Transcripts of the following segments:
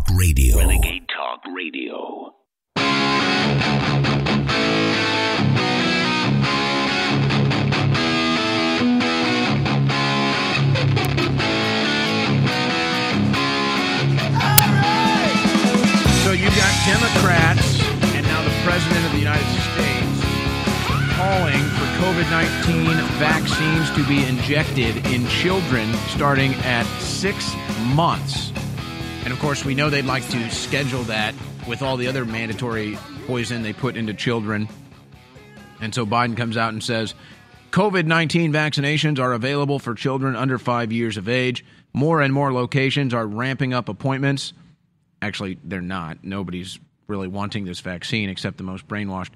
Talk Radio. Renegade Talk Radio. So you've got Democrats and now the President of the United States calling for COVID 19 vaccines to be injected in children starting at six months. And of course, we know they'd like to schedule that with all the other mandatory poison they put into children. And so Biden comes out and says COVID 19 vaccinations are available for children under five years of age. More and more locations are ramping up appointments. Actually, they're not. Nobody's really wanting this vaccine except the most brainwashed.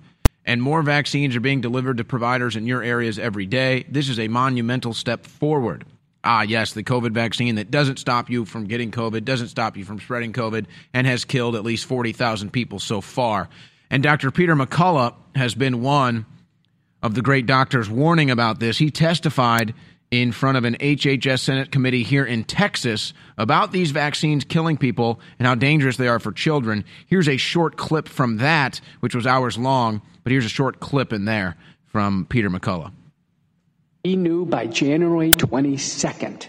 And more vaccines are being delivered to providers in your areas every day. This is a monumental step forward. Ah, yes, the COVID vaccine that doesn't stop you from getting COVID, doesn't stop you from spreading COVID, and has killed at least 40,000 people so far. And Dr. Peter McCullough has been one of the great doctors warning about this. He testified in front of an HHS Senate committee here in Texas about these vaccines killing people and how dangerous they are for children. Here's a short clip from that, which was hours long, but here's a short clip in there from Peter McCullough. He knew by January 22nd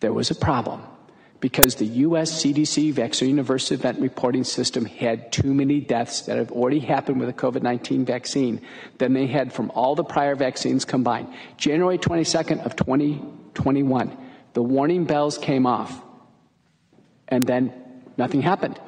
there was a problem because the US CDC vaccine adverse event reporting system had too many deaths that have already happened with the COVID 19 vaccine than they had from all the prior vaccines combined. January 22nd of 2021, the warning bells came off, and then nothing happened.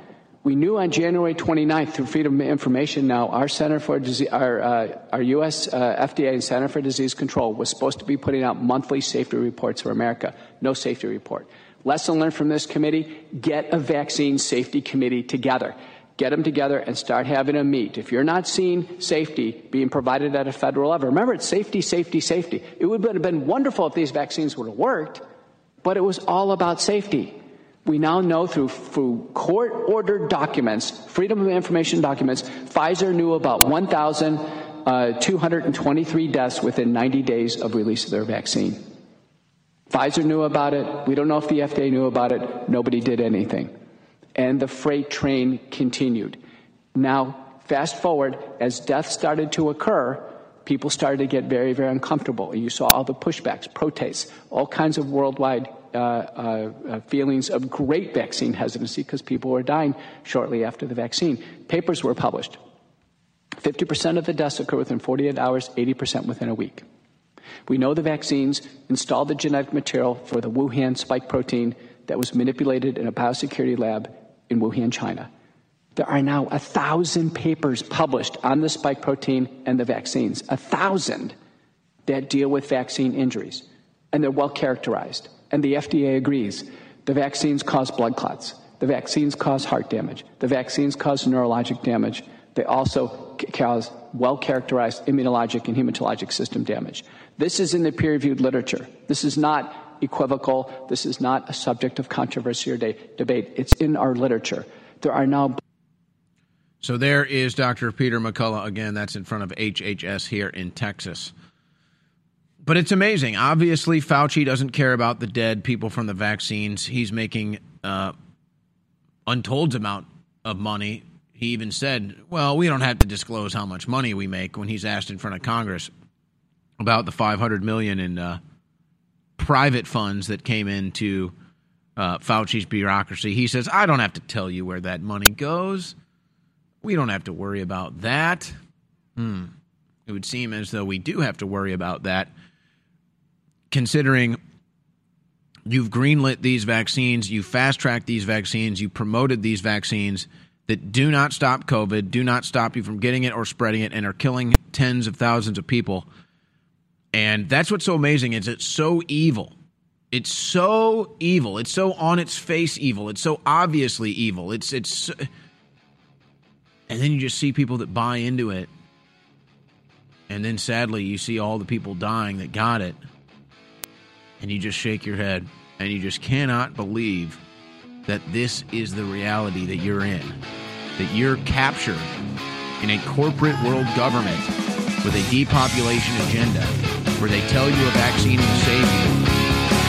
We knew on January 29th through Freedom of Information now, our Center for Disease, our, uh, our U.S. Uh, FDA and Center for Disease Control was supposed to be putting out monthly safety reports for America. No safety report. Lesson learned from this committee, get a vaccine safety committee together. Get them together and start having a meet. If you're not seeing safety being provided at a federal level, remember it's safety, safety, safety. It would have been wonderful if these vaccines would have worked, but it was all about safety. We now know through, through court ordered documents, Freedom of Information documents, Pfizer knew about 1,223 uh, deaths within 90 days of release of their vaccine. Pfizer knew about it. We don't know if the FDA knew about it. Nobody did anything. And the freight train continued. Now, fast forward, as deaths started to occur, people started to get very, very uncomfortable. You saw all the pushbacks, protests, all kinds of worldwide uh, uh, uh, feelings of great vaccine hesitancy because people were dying shortly after the vaccine. Papers were published. 50% of the deaths occur within 48 hours, 80% within a week. We know the vaccines installed the genetic material for the Wuhan spike protein that was manipulated in a biosecurity lab in Wuhan, China. There are now a thousand papers published on the spike protein and the vaccines, a thousand that deal with vaccine injuries, and they're well characterized. And the FDA agrees. The vaccines cause blood clots. The vaccines cause heart damage. The vaccines cause neurologic damage. They also cause well characterized immunologic and hematologic system damage. This is in the peer reviewed literature. This is not equivocal. This is not a subject of controversy or de- debate. It's in our literature. There are now. So there is Dr. Peter McCullough again. That's in front of HHS here in Texas. But it's amazing. Obviously, Fauci doesn't care about the dead people from the vaccines. He's making uh, untold amount of money. He even said, "Well, we don't have to disclose how much money we make." When he's asked in front of Congress about the 500 million in uh, private funds that came into uh, Fauci's bureaucracy, he says, "I don't have to tell you where that money goes. We don't have to worry about that." Hmm. It would seem as though we do have to worry about that considering you've greenlit these vaccines, you fast tracked these vaccines, you promoted these vaccines that do not stop COVID, do not stop you from getting it or spreading it, and are killing tens of thousands of people. And that's what's so amazing is it's so evil. It's so evil. It's so on its face evil. It's so obviously evil. It's it's and then you just see people that buy into it. And then sadly you see all the people dying that got it and you just shake your head and you just cannot believe that this is the reality that you're in. That you're captured in a corporate world government with a depopulation agenda where they tell you a vaccine will save you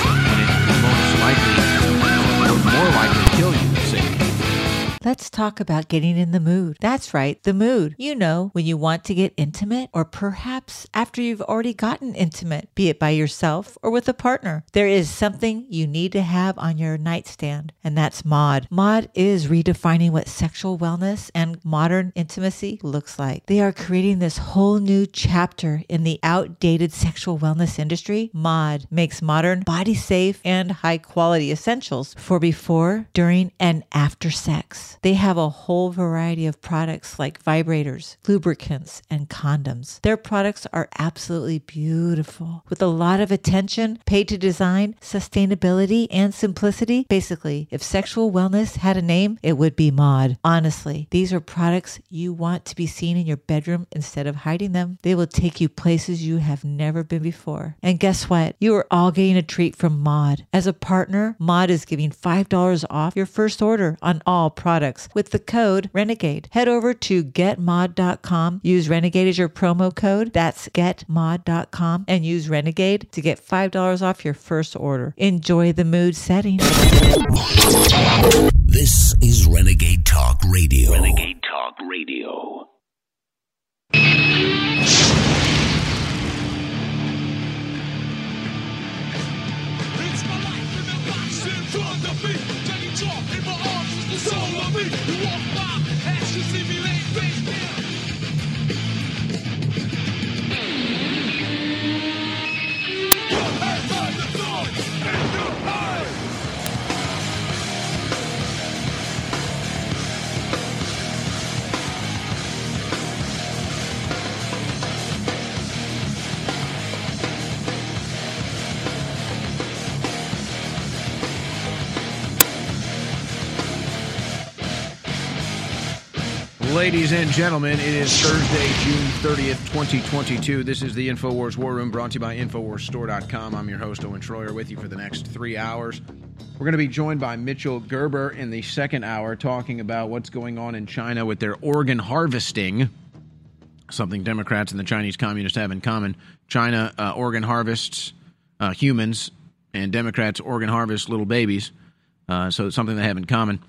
when it most likely or more likely kill you. Let's talk about getting in the mood. That's right, the mood. You know, when you want to get intimate, or perhaps after you've already gotten intimate, be it by yourself or with a partner. There is something you need to have on your nightstand, and that's Maude. Maude is redefining what sexual wellness and modern intimacy looks like. They are creating this whole new chapter in the outdated sexual wellness industry. Maude makes modern, body safe, and high quality essentials for before, during, and after sex. They have a whole variety of products like vibrators, lubricants, and condoms. Their products are absolutely beautiful with a lot of attention paid to design, sustainability, and simplicity. Basically, if sexual wellness had a name, it would be Maude. Honestly, these are products you want to be seen in your bedroom instead of hiding them. They will take you places you have never been before. And guess what? You are all getting a treat from Maude. As a partner, Maude is giving $5 off your first order on all products with the code Renegade. Head over to getmaude.com, use Renegade as your promo code. That's getmaude.com and use Renegade to get $5 off your first order. Enjoy the mood setting. This is Renegade Talk Radio. Renegade Talk Radio. Ladies and gentlemen, it is Thursday, June 30th, 2022. This is the InfoWars War Room brought to you by InfoWarsStore.com. I'm your host, Owen Shroyer, with you for the next three hours. We're going to be joined by Mitchell Gerber in the second hour talking about what's going on in China with their organ harvesting, something Democrats and the Chinese communists have in common. China uh, organ harvests uh, humans, and Democrats organ harvest little babies. Uh, so it's something they have in common.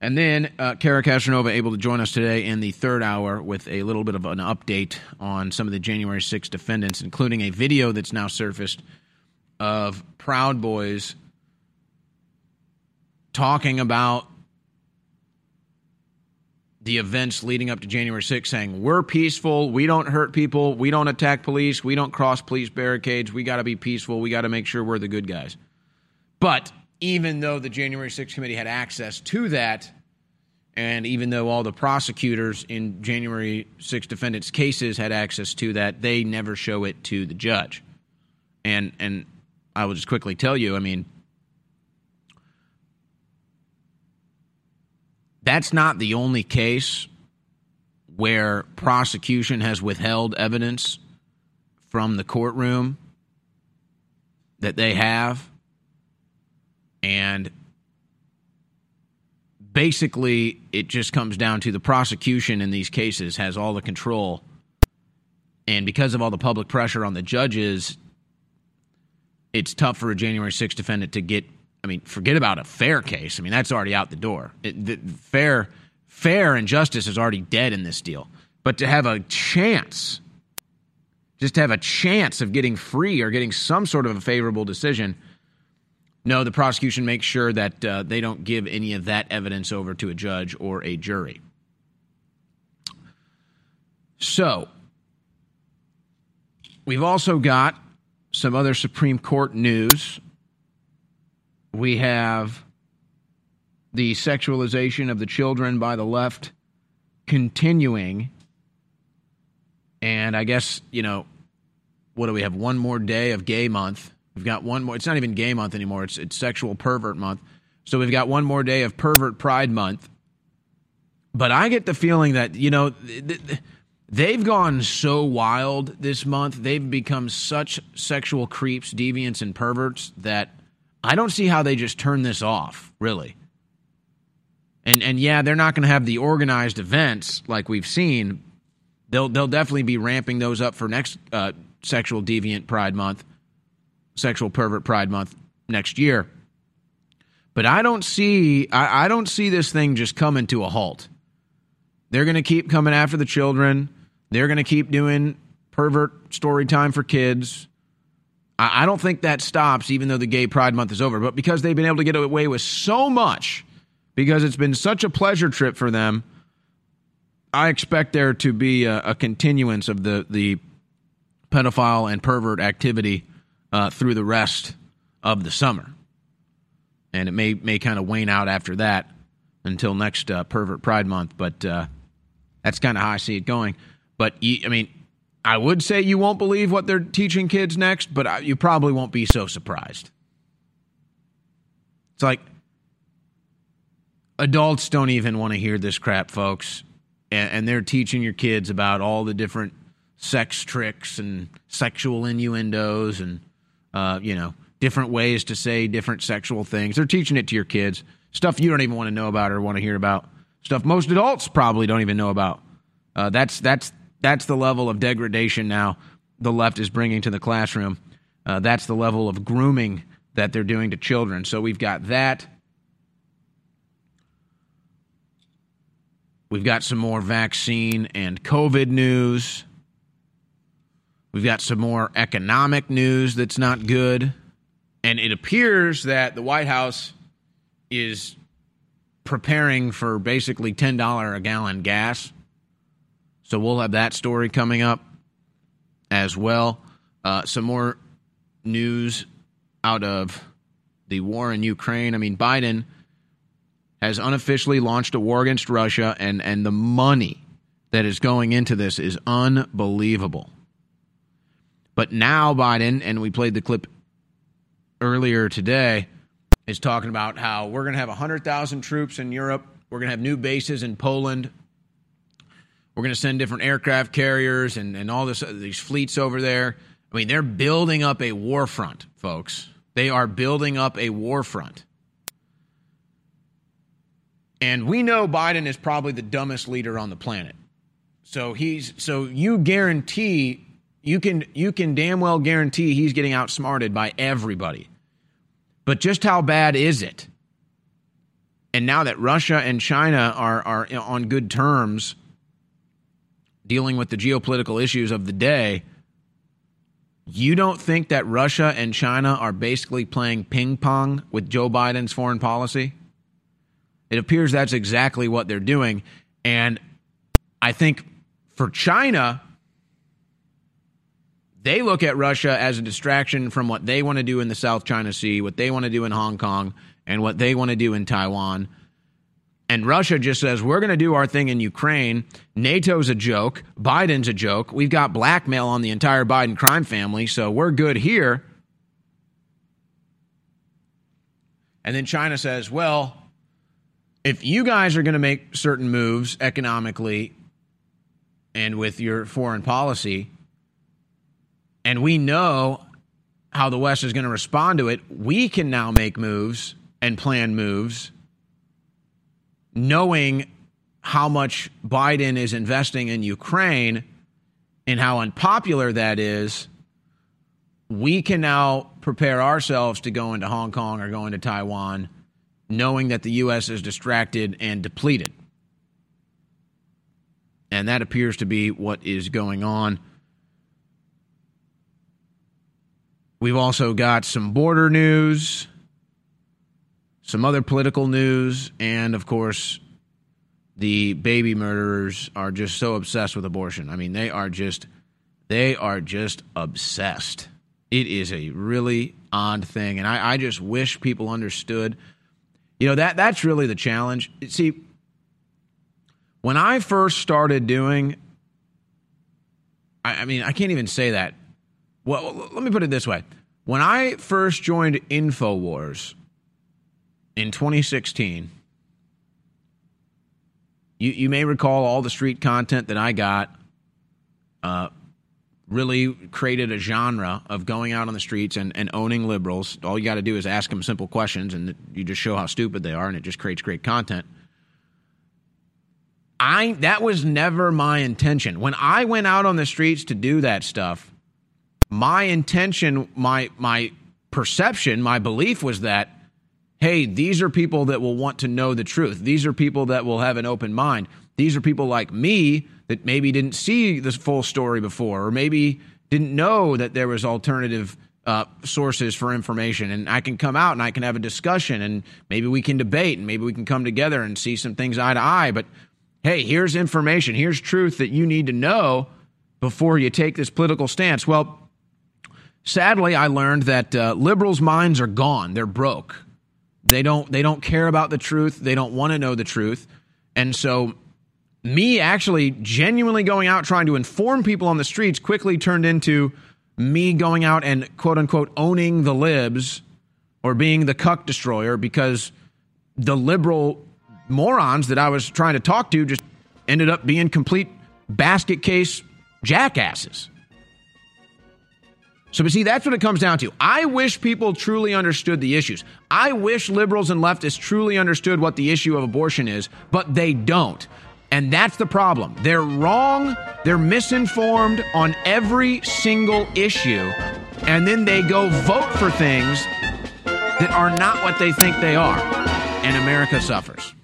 And then uh, Cara Castronuova able to join us today in the third hour with a little bit of an update on some of the January 6 defendants, including a video that's now surfaced of Proud Boys talking about the events leading up to January 6th, saying, We're peaceful. We don't hurt people. We don't attack police. We don't cross police barricades. We got to be peaceful. We got to make sure we're the good guys. But even though the January 6th committee had access to that, and even though all the prosecutors in January 6 defendants' cases had access to that, they never show it to the judge. And and I will just quickly tell you, I mean, that's not the only case where prosecution has withheld evidence from the courtroom that they have and basically it just comes down to the prosecution in these cases has all the control. And because of all the public pressure on the judges it's tough for a January 6th defendant to get I mean forget about a fair case. I mean that's already out the door. It, the, fair fair and justice is already dead in this deal. But to have a chance just to have a chance of getting free or getting some sort of a favorable decision no, the prosecution makes sure that uh, they don't give any of that evidence over to a judge or a jury. So, we've also got some other Supreme Court news. We have the sexualization of the children by the left continuing. And I guess, you know, what do we have? One more day of gay month. We've got one more. It's not even gay month anymore. It's it's sexual pervert month. So we've got one more day of pervert pride month. But I get the feeling that you know th- th- they've gone so wild this month. They've become such sexual creeps, deviants, and perverts that I don't see how they just turn this off. Really. And and yeah, they're not going to have the organized events like we've seen. They'll they'll definitely be ramping those up for next uh, sexual deviant pride month sexual pervert pride month next year. But I don't see I, I don't see this thing just coming to a halt. They're going to keep coming after the children. They're going to keep doing pervert story time for kids. I, I don't think that stops, even though the Gay Pride Month is over. But because they've been able to get away with so much, because it's been such a pleasure trip for them, I expect there to be a, a continuance of the the pedophile and pervert activity uh, through the rest of the summer, and it may may kind of wane out after that until next uh, pervert Pride Month. But uh, that's kind of how I see it going. But you, I mean, I would say you won't believe what they're teaching kids next, but I- you probably won't be so surprised. It's like adults don't even want to hear this crap, folks, and, and they're teaching your kids about all the different sex tricks and sexual innuendos and uh, you know different ways to say different sexual things. They're teaching it to your kids stuff you don't even want to know about or want to hear about. Stuff most adults probably don't even know about. Uh, that's that's that's the level of degradation now the left is bringing to the classroom. Uh, that's the level of grooming that they're doing to children. So we've got that. We've got some more vaccine and COVID news. We've got some more economic news that's not good. And it appears that the White House is preparing for basically $10 a gallon gas. So we'll have that story coming up as well. Uh, some more news out of the war in Ukraine. I mean, Biden has unofficially launched a war against Russia, and, and the money that is going into this is unbelievable. But now Biden, and we played the clip earlier today, is talking about how we're going to have 100,000 troops in Europe. We're going to have new bases in Poland. We're going to send different aircraft carriers and, and all this these fleets over there. I mean, they're building up a war front, folks. They are building up a war front. And we know Biden is probably the dumbest leader on the planet. So he's so you guarantee you can you can damn well guarantee he's getting outsmarted by everybody. But just how bad is it? And now that Russia and China are are on good terms dealing with the geopolitical issues of the day, you don't think that Russia and China are basically playing ping pong with Joe Biden's foreign policy? It appears that's exactly what they're doing. And I think for China, they look at Russia as a distraction from what they want to do in the South China Sea, what they want to do in Hong Kong, and what they want to do in Taiwan. And Russia just says, we're going to do our thing in Ukraine. NATO's a joke. Biden's a joke. We've got blackmail on the entire Biden crime family, so we're good here. And then China says, well, if you guys are going to make certain moves economically and with your foreign policy, and we know how the West is going to respond to it, we can now make moves and plan moves knowing how much Biden is investing in Ukraine and how unpopular that is, we can now prepare ourselves to go into Hong Kong or go into Taiwan, knowing that the U.S. is distracted and depleted. And that appears to be what is going on. We've also got some border news some other political news, and of course, the baby murderers are just so obsessed with abortion. I mean, they are just they are just obsessed. It is a really odd thing, and I, I just wish people understood. You know that that's really the challenge. See, when I first started doing, I, I mean, I can't even say that. Well, let me put it this way: when I first joined Infowars in 2016, you, you may recall all the street content that I got uh, really created a genre of going out on the streets and, and owning liberals. All you got to do is ask them simple questions and you just show how stupid they are and it just creates great content. I that was never my intention. When I went out on the streets to do that stuff, my intention, my my perception, my belief was that hey, these are people that will want to know the truth. These are people that will have an open mind. These are people like me that maybe didn't see the full story before, or maybe didn't know that there was alternative uh, sources for information. And I can come out and I can have a discussion, and maybe we can debate, and maybe we can come together and see some things eye to eye. But hey, here's information, here's truth that you need to know before you take this political stance. Well, sadly, I learned that uh, liberals' minds are gone. They're broke. They don't. They don't care about the truth. They don't want to know the truth. And so, me actually genuinely going out trying to inform people on the streets quickly turned into me going out and quote unquote owning the libs or being the cuck destroyer because the liberal morons that I was trying to talk to just ended up being complete basket case jackasses. So, but see, that's what it comes down to. I wish people truly understood the issues. I wish liberals and leftists truly understood what the issue of abortion is, but they don't. And that's the problem. They're wrong, they're misinformed on every single issue, and then they go vote for things that are not what they think they are. And America suffers.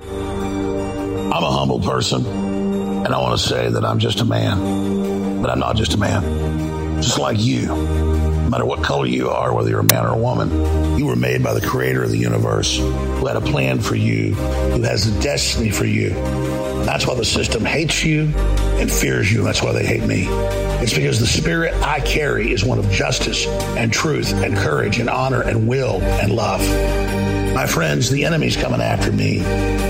I'm a humble person, and I want to say that I'm just a man, but I'm not just a man. Just like you, no matter what color you are, whether you're a man or a woman, you were made by the creator of the universe who had a plan for you, who has a destiny for you. That's why the system hates you and fears you, and that's why they hate me. It's because the spirit I carry is one of justice and truth and courage and honor and will and love. My friends, the enemy's coming after me,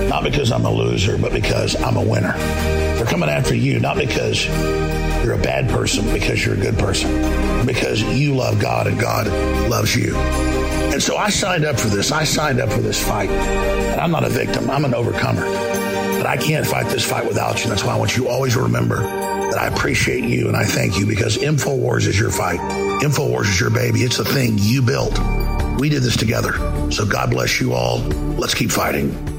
not because I'm a loser, but because I'm a winner. They're coming after you, not because you're a bad person, because you're a good person, because you love God and God loves you. And so I signed up for this. I signed up for this fight. And I'm not a victim, I'm an overcomer. But I can't fight this fight without you. That's why I want you always remember that I appreciate you and I thank you because InfoWars is your fight. InfoWars is your baby. It's the thing you built. We did this together. So God bless you all. Let's keep fighting.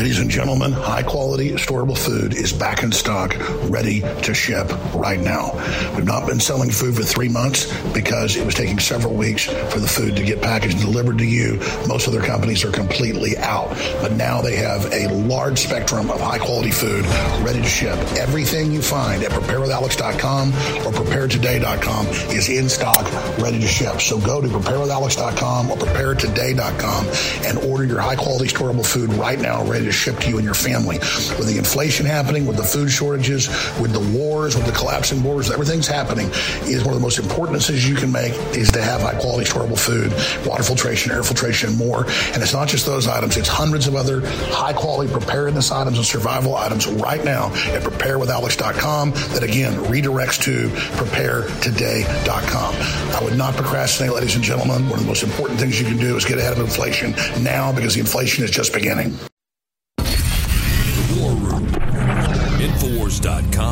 Ladies and gentlemen, high quality storable food is back in stock, ready to ship right now. We've not been selling food for three months because it was taking several weeks for the food to get packaged and delivered to you. Most other companies are completely out, but now they have a large spectrum of high quality food ready to ship. Everything you find at preparewithalex.com or preparetoday.com is in stock, ready to ship. So go to preparewithalex.com or preparetoday.com and order your high quality storable food right now, ready to ship to you and your family. With the inflation happening, with the food shortages, with the wars, with the collapsing borders, everything's happening. Is one of the most important decisions you can make is to have high quality storable food, water filtration, air filtration, and more. And it's not just those items; it's hundreds of other high quality preparedness items and survival items right now at preparewithalex.com. That again redirects to preparetoday.com. I would not procrastinate, ladies and gentlemen. One of the most important things you can do is get ahead of inflation now because the inflation is just beginning.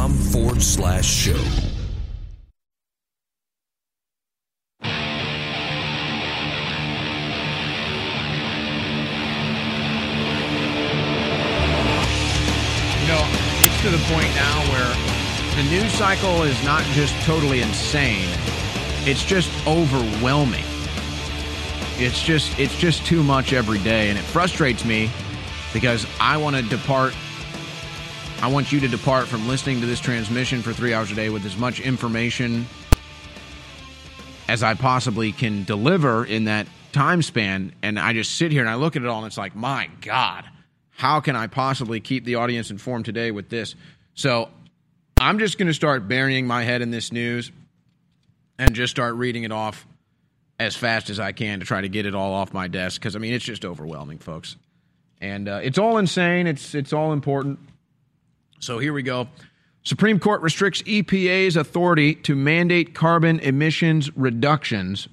Infowars.com forward slash show. You know, it's to the point now where the news cycle is not just totally insane, it's just overwhelming. It's just it's just too much every day and it frustrates me because I want to depart I want you to depart from listening to this transmission for 3 hours a day with as much information as I possibly can deliver in that time span and I just sit here and I look at it all and it's like my god how can I possibly keep the audience informed today with this? So I'm just going to start burying my head in this news and just start reading it off as fast as I can to try to get it all off my desk because I mean it's just overwhelming, folks, and uh, it's all insane. It's it's all important. So here we go. Supreme Court restricts EPA's authority to mandate carbon emissions reductions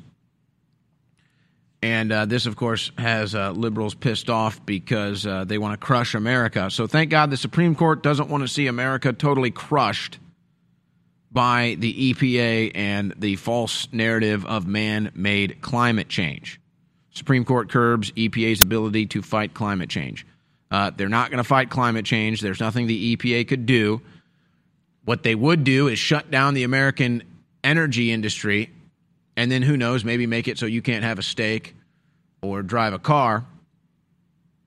and uh, this, of course, has uh, liberals pissed off because uh, they want to crush America. So thank God the Supreme Court doesn't want to see America totally crushed by the EPA and the false narrative of man made climate change. Supreme Court curbs EPA's ability to fight climate change. Uh, they're not going to fight climate change. There's nothing the EPA could do. What they would do is shut down the American energy industry and then who knows, maybe make it so you can't have a steak or drive a car,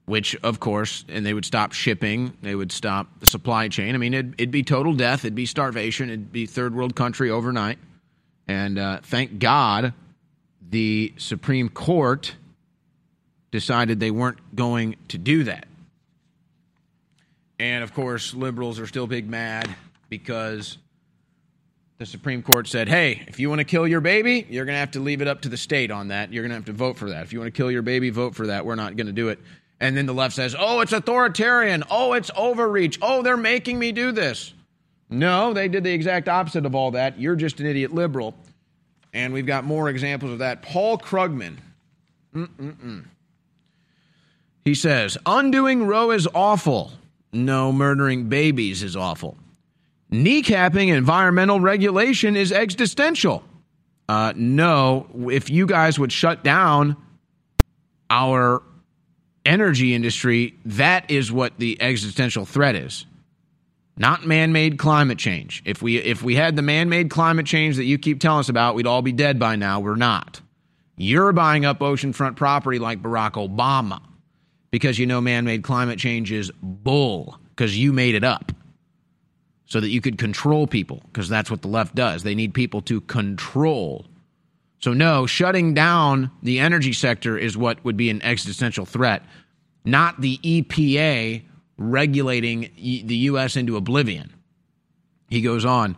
which, of course, and they would stop shipping, they would stop the supply chain. I mean, it'd, it'd be total death, it'd be starvation, it'd be third world country overnight. And uh, thank God the Supreme Court decided they weren't going to do that. And of course, liberals are still big mad because the Supreme Court said, hey, if you want to kill your baby, you're going to have to leave it up to the state on that. You're going to have to vote for that. If you want to kill your baby, vote for that. We're not going to do it. And then the left says, oh, it's authoritarian. Oh, it's overreach. Oh, they're making me do this. No, they did the exact opposite of all that. You're just an idiot liberal. And we've got more examples of that. Paul Krugman. Mm-mm-mm. He says, undoing Roe is awful. No, murdering babies is awful. Kneecapping environmental regulation is existential. Uh, no, if you guys would shut down our energy industry, that is what the existential threat is. Not man-made climate change. If we if we had the man-made climate change that you keep telling us about, we'd all be dead by now. We're not. You're buying up oceanfront property like Barack Obama because you know man-made climate change is bull because you made it up so that you could control people because that's what the left does. They need people to control. So, no, shutting down the energy sector is what would be an existential threat, not the EPA regulating the U.S. into oblivion. He goes on.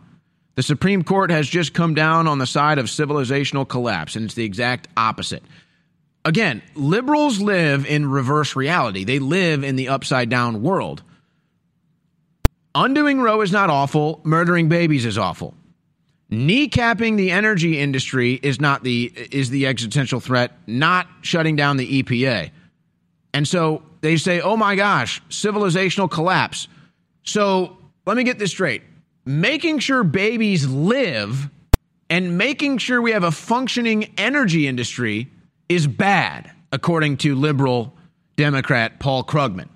The Supreme Court has just come down on the side of civilizational collapse, and it's the exact opposite. Again, liberals live in reverse reality. They live in the upside down world. Undoing Roe is not awful. Murdering babies is awful. Kneecapping the energy industry is not the is the existential threat. Not shutting down the EPA. And so they say, "Oh my gosh, civilizational collapse." So let me get this straight: making sure babies live and making sure we have a functioning energy industry is bad, according to liberal Democrat Paul Krugman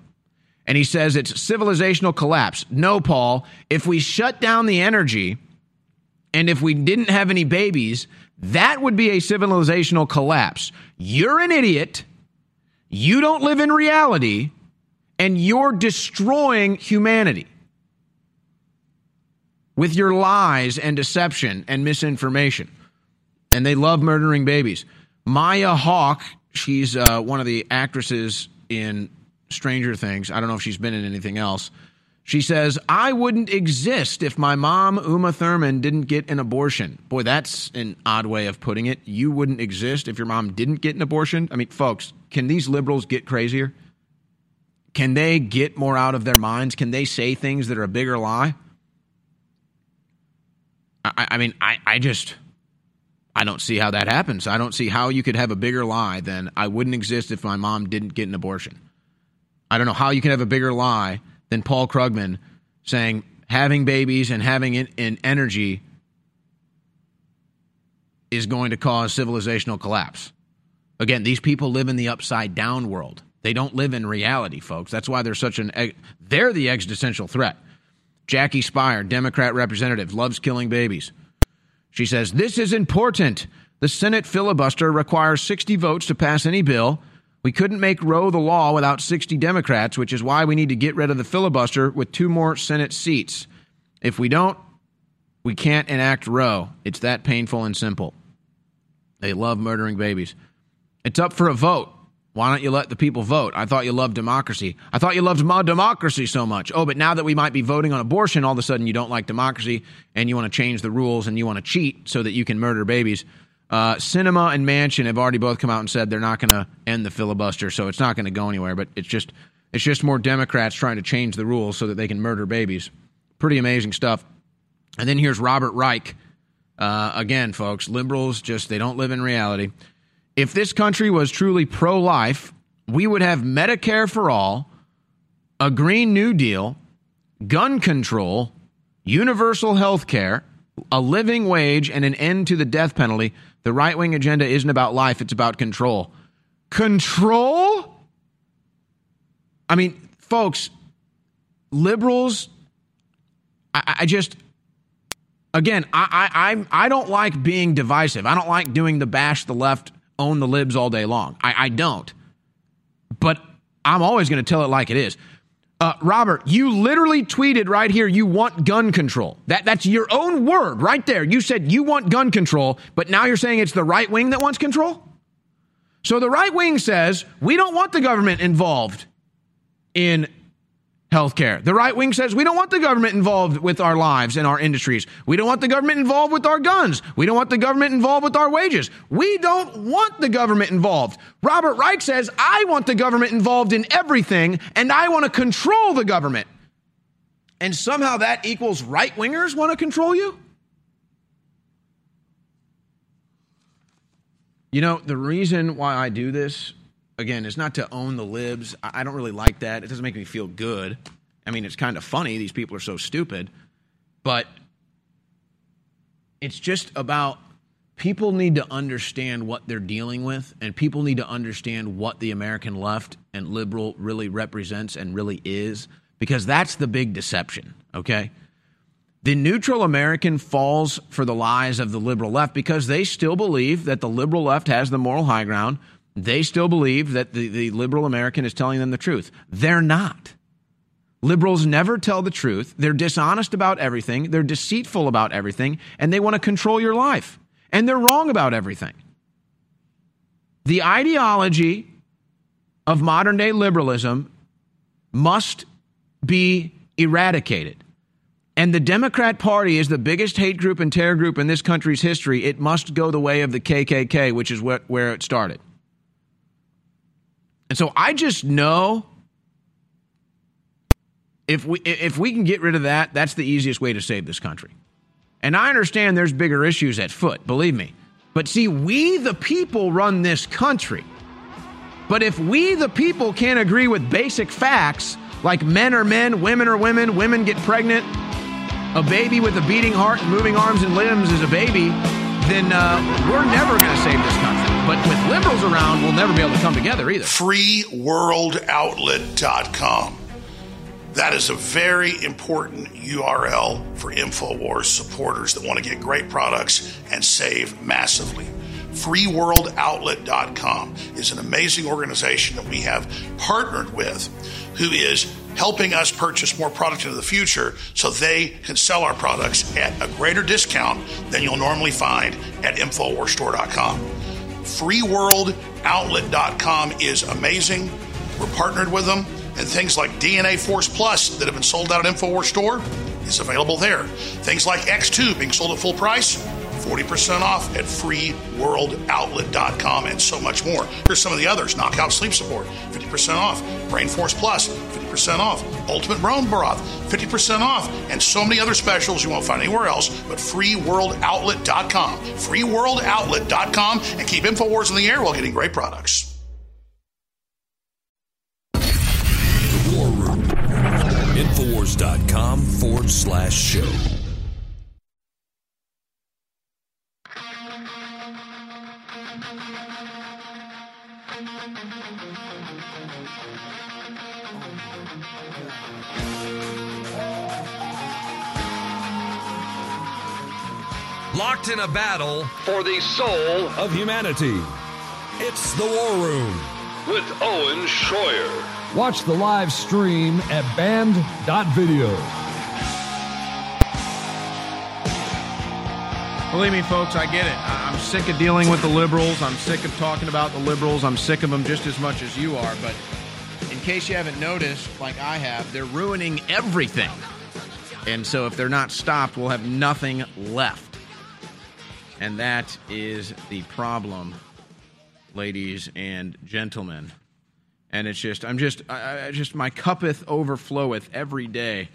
and he says it's civilizational collapse. No, Paul, if we shut down the energy and if we didn't have any babies, that would be a civilizational collapse. You're an idiot. You don't live in reality, and you're destroying humanity with your lies and deception and misinformation. And they love murdering babies. Maya Hawke, she's uh, one of the actresses in Stranger Things. I don't know if she's been in anything else. She says, I wouldn't exist if my mom, Uma Thurman, didn't get an abortion. Boy, that's an odd way of putting it. You wouldn't exist if your mom didn't get an abortion? I mean, folks, can these liberals get crazier? Can they get more out of their minds? Can they say things that are a bigger lie? I, I mean, I, I just, I don't see how that happens. I don't see how you could have a bigger lie than I wouldn't exist if my mom didn't get an abortion. I don't know how you can have a bigger lie than Paul Krugman saying having babies and having it in energy is going to cause civilizational collapse. Again, these people live in the upside down world. They don't live in reality, folks. That's why they're such an they're the existential threat. Jackie Speier, Democrat representative, loves killing babies. She says, "This is important. The Senate filibuster requires 60 votes to pass any bill." We couldn't make Roe the law without 60 Democrats, which is why we need to get rid of the filibuster with two more Senate seats. If we don't, we can't enact Roe. It's that painful and simple. They love murdering babies. It's up for a vote. Why don't you let the people vote? I thought you loved democracy. I thought you loved my democracy so much. Oh, but now that we might be voting on abortion, all of a sudden you don't like democracy and you want to change the rules and you want to cheat so that you can murder babies. Uh, Sinema and Manchin have already both come out and said they're not going to end the filibuster, so it's not going to go anywhere. But it's just it's just more Democrats trying to change the rules so that they can murder babies. Pretty amazing stuff. And then here's Robert Reich. Uh, again, folks, liberals just they don't live in reality. If this country was truly pro-life, we would have Medicare for all, a Green New Deal, gun control, universal health care, a living wage, and an end to the death penalty the right wing agenda isn't about life, it's about control. Control? I mean, folks, liberals, I, I just, again, I, I, I don't like being divisive. I don't like doing the bash the left own the libs all day long. I, I don't. But I'm always going to tell it like it is. Uh, Robert, you literally tweeted right here you want gun control. That that's your own word right there. You said you want gun control, but now you're saying it's the right wing that wants control? So the right wing says we don't want the government involved in healthcare. The right wing says we don't want the government involved with our lives and our industries. We don't want the government involved with our guns. We don't want the government involved with our wages. We don't want the government involved. Robert Reich says I want the government involved in everything and I want to control the government. And somehow that equals right wingers want to control you? You know, the reason why I do this again, is not to own the libs. I I don't really like that. It doesn't make me feel good. I mean, it's kind of funny. These people are so stupid. But it's just about people need to understand what they're dealing with, and people need to understand what the American left and liberal really represents and really is, because that's the big deception, okay? The neutral American falls for the lies of the liberal left because they still believe that the liberal left has the moral high ground. They still believe that the, the liberal American is telling them the truth. They're not. Liberals never tell the truth. They're dishonest about everything. They're deceitful about everything, and they want to control your life. And they're wrong about everything. The ideology of modern day liberalism must be eradicated. And the Democrat Party is the biggest hate group and terror group in this country's history. It must go the way of the KKK, which is what, where it started. And so I just know if we if we can get rid of that, that's the easiest way to save this country. And I understand there's bigger issues at foot, believe me. But see, we the people run this country. But if we the people can't agree with basic facts like men are men, women are women, women get pregnant, a baby with a beating heart and moving arms and limbs is a baby, then uh, we're never going to save this country. But with liberals around, we'll never be able to come together either. freeworldoutlet.com. That is a very important URL for InfoWars supporters that want to get great products and save massively. FreeWorldOutlet.com is an amazing organization that we have partnered with who is helping us purchase more product into the future so they can sell our products at a greater discount than you'll normally find at InfoWarsStore.com. FreeWorldOutlet.com is amazing. We're partnered with them, and things like DNA Force Plus that have been sold out at InfoWars Store is available there. Things like X2 being sold at full price, 40% off at freeworldoutlet.com, and so much more. Here's some of the others Knockout Sleep Support, 50% off. Brain Force Plus, 50% off. Ultimate Bone Broth, 50% off. And so many other specials you won't find anywhere else but freeworldoutlet.com. Freeworldoutlet.com, and keep InfoWars in the air while getting great products. War Room. Infowars.com forward slash show. Locked in a battle for the soul of humanity. It's the War Room with Owen Shroyer. Watch the live stream at band.video. Believe me, folks, I get it. I- I'm sick of dealing with the liberals. I'm sick of talking about the liberals. I'm sick of them just as much as you are. But in case you haven't noticed, like I have, they're ruining everything. And so if they're not stopped, we'll have nothing left. And that is the problem, ladies and gentlemen. And it's just, I'm just, I, I just, my cuppeth overfloweth every day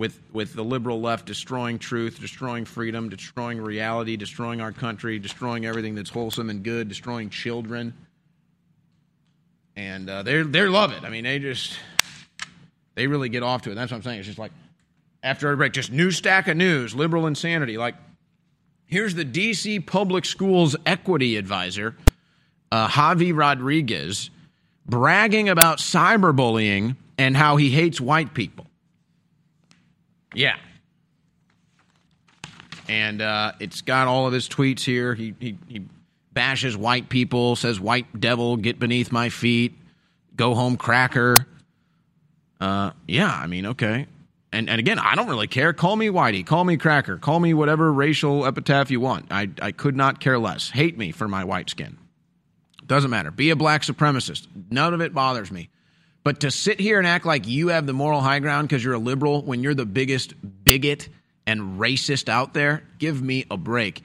with with the liberal left destroying truth, destroying freedom, destroying reality, destroying our country, destroying everything that's wholesome and good, destroying children. And uh, they they love it. I mean, they just they really get off to it. That's what I'm saying. It's just like after every break, just new stack of news, liberal insanity. Like here's the D.C. Public Schools equity advisor, uh, Javi Rodriguez, bragging about cyberbullying and how he hates white people. Yeah. And uh, it's got all of his tweets here. He, he, he bashes white people, says white devil, get beneath my feet, go home cracker. Uh, yeah, I mean, okay. And, and again, I don't really care. Call me Whitey, call me Cracker, call me whatever racial epitaph you want. I, I could not care less. Hate me for my white skin. Doesn't matter. Be a black supremacist. None of it bothers me. But to sit here and act like you have the moral high ground because you're a liberal when you're the biggest bigot and racist out there, give me a break.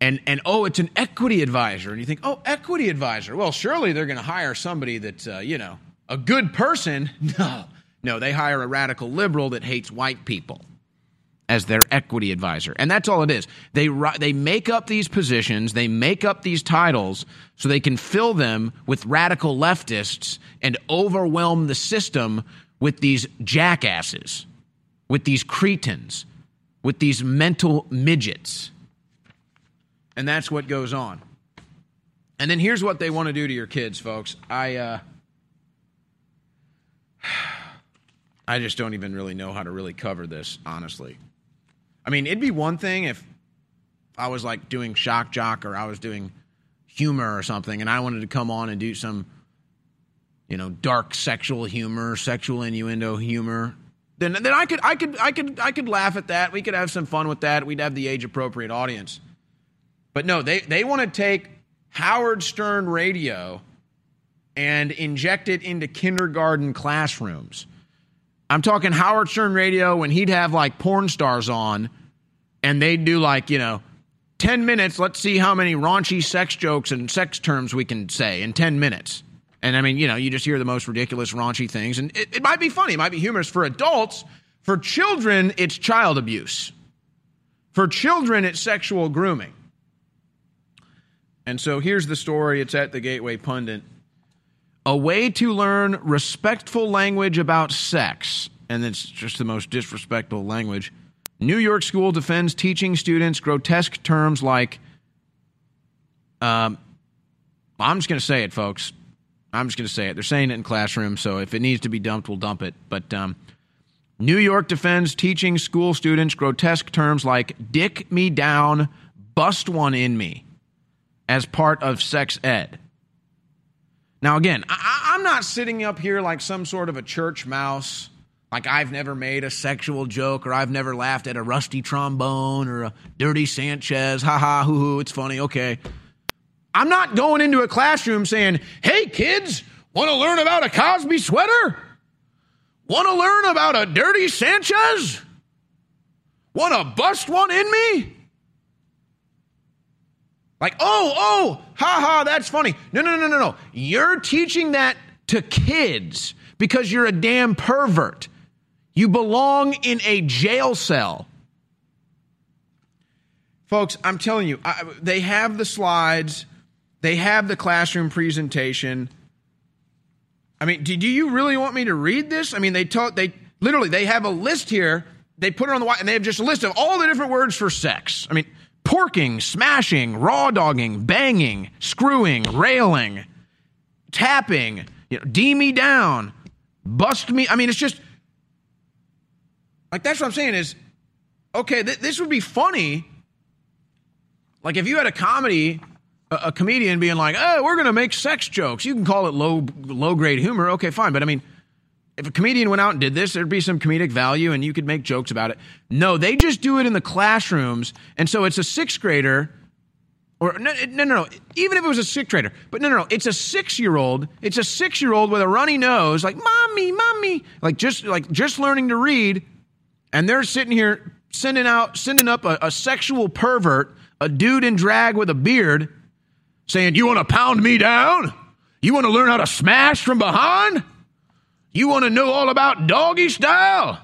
And and oh, it's an equity advisor, and you think, oh, equity advisor. Well, surely they're going to hire somebody that's uh, you know a good person. No, no, they hire a radical liberal that hates white people as their equity advisor. And that's all it is. They they make up these positions, they make up these titles so they can fill them with radical leftists and overwhelm the system with these jackasses, with these cretins, with these mental midgets. And that's what goes on. And then here's what they want to do to your kids, folks. I uh I just don't even really know how to really cover this, honestly. I mean, it'd be one thing if I was like doing shock jock or I was doing humor or something and I wanted to come on and do some, you know, dark sexual humor, sexual innuendo humor. Then, then I could I could I could I could laugh at that. We could have some fun with that. We'd have the age appropriate audience. But no, they, they want to take Howard Stern radio and inject it into kindergarten classrooms. I'm talking Howard Stern radio when he'd have like porn stars on and they'd do like, you know, 10 minutes, let's see how many raunchy sex jokes and sex terms we can say in 10 minutes. And I mean, you know, you just hear the most ridiculous, raunchy things. And it, it might be funny, it might be humorous for adults. For children, it's child abuse. For children, it's sexual grooming. And so here's the story. It's at the Gateway Pundit. A way to learn respectful language about sex. And it's just the most disrespectful language. New York school defends teaching students grotesque terms like, um, I'm just going to say it, folks. I'm just going to say it. They're saying it in classrooms, so if it needs to be dumped, we'll dump it. But um, New York defends teaching school students grotesque terms like dick me down, bust one in me as part of sex ed. Now, again, I, am not sitting up here like some sort of a church mouse, like I've never made a sexual joke or I've never laughed at a rusty trombone or a dirty Sanchez. Ha ha, hoo hoo, it's funny, okay. I'm not going into a classroom saying, hey, kids, want to learn about a Cosby sweater? Want to learn about a dirty Sanchez? Want to bust one in me? Like, oh, oh, ha ha, that's funny. No, no, no, no, no. You're teaching that to kids because you're a damn pervert. You belong in a jail cell. Folks, I'm telling you, I, they have the slides, they have the classroom presentation. I mean, do, do you really want me to read this? I mean, they taught, they literally, they have a list here. They put it on the white, and they have just a list of all the different words for sex. I mean, porking, smashing, raw dogging, banging, screwing, railing, tapping, you know, D me down, bust me. I mean, it's just like that's what I'm saying is okay, th- this would be funny. Like if you had a comedy, a, a comedian being like, "Oh, we're going to make sex jokes." You can call it low low grade humor. Okay, fine, but I mean, if a comedian went out and did this, there'd be some comedic value and you could make jokes about it. No, they just do it in the classrooms. And so it's a sixth grader, or no, no, no, no. Even if it was a sixth grader, but no, no, no. It's a six year old. It's a six year old with a runny nose, like, mommy, mommy, like just, like just learning to read. And they're sitting here sending out, sending up a, a sexual pervert, a dude in drag with a beard, saying, You want to pound me down? You want to learn how to smash from behind? You want to know all about doggy style?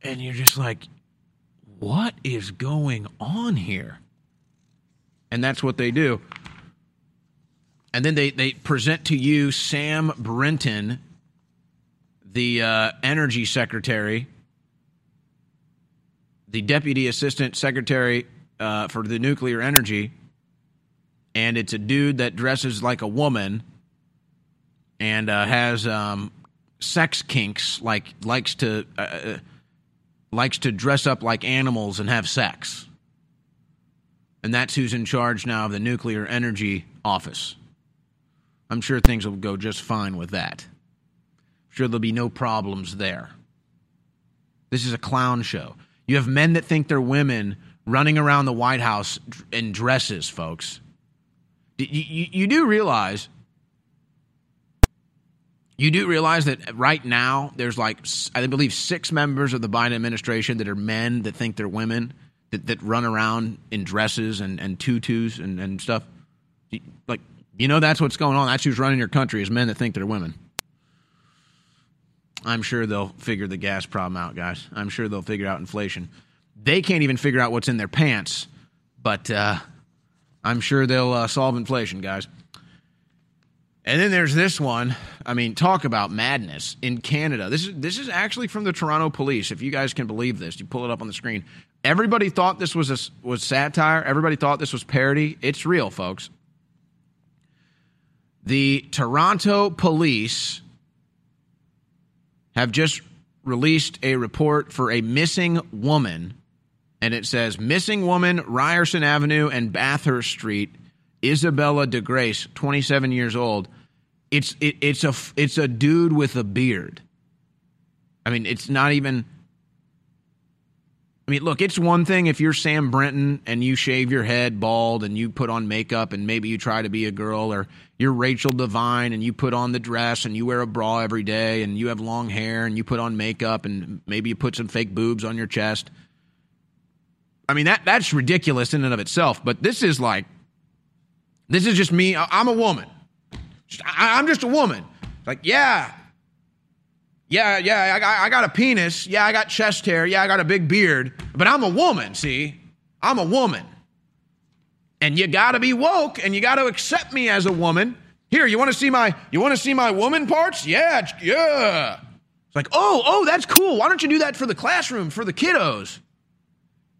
And you're just like, what is going on here? And that's what they do. And then they, they present to you Sam Brinton, the uh, energy secretary, the deputy assistant secretary uh, for the nuclear energy. And it's a dude that dresses like a woman and uh, has um, sex kinks, like likes to uh, uh, likes to dress up like animals and have sex. And that's who's in charge now of the Nuclear Energy Office. I'm sure things will go just fine with that. sure there'll be no problems there. This is a clown show. You have men that think they're women running around the White House in dresses, folks. You, you, you do realize you do realize that right now there's like I believe six members of the Biden administration that are men that think they're women that, that run around in dresses and, and tutus and, and stuff. Like you know that's what's going on. That's who's running your country is men that think they're women. I'm sure they'll figure the gas problem out, guys. I'm sure they'll figure out inflation. They can't even figure out what's in their pants, but uh, I'm sure they'll uh, solve inflation, guys. And then there's this one. I mean, talk about madness in Canada. This is this is actually from the Toronto Police. If you guys can believe this, you pull it up on the screen. Everybody thought this was a, was satire. Everybody thought this was parody. It's real, folks. The Toronto Police have just released a report for a missing woman, and it says missing woman, Ryerson Avenue and Bathurst Street Isabella DeGrace, 27 years old. It's it, it's a it's a dude with a beard. I mean, it's not even. I mean, look, it's one thing if you're Sam Brinton and you shave your head bald and you put on makeup and maybe you try to be a girl, or you're Rachel Devine and you put on the dress and you wear a bra every day and you have long hair and you put on makeup and maybe you put some fake boobs on your chest. I mean, that that's ridiculous in and of itself, but this is like this is just me. I'm a woman. I'm just a woman. Like, yeah. Yeah, yeah, I got, a penis. Yeah, I got chest hair. Yeah, I got a big beard. But I'm a woman, see? I'm a woman. And you got to be woke and you got to accept me as a woman. Here, you want to see my you want to see my woman parts? Yeah, yeah. It's like, "Oh, oh, that's cool. Why don't you do that for the classroom for the kiddos?"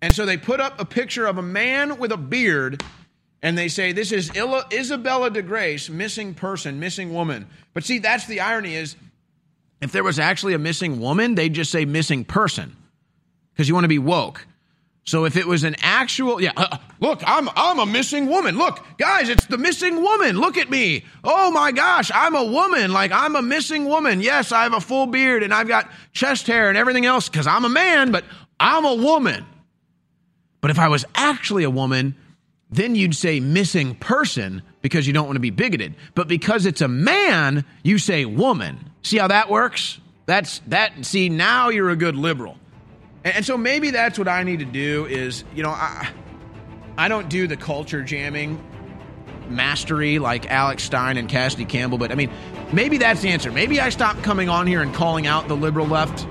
And so they put up a picture of a man with a beard and they say this is Isabella de Grace, missing person, missing woman. But see, that's the irony is if there was actually a missing woman, they'd just say missing person because you want to be woke. So if it was an actual, yeah, uh, look, I'm I'm a missing woman. Look, guys, it's the missing woman. Look at me. Oh my gosh, I'm a woman. Like I'm a missing woman. Yes, I have a full beard and I've got chest hair and everything else because I'm a man, but I'm a woman. But if I was actually a woman, then you'd say missing person because you don't want to be bigoted. But because it's a man, you say woman. See how that works? That's that. See, now you're a good liberal. And, and so maybe that's what I need to do is, you know, I, I don't do the culture jamming mastery like Alex Stein and Cassidy Campbell, but I mean, maybe that's the answer. Maybe I stop coming on here and calling out the liberal left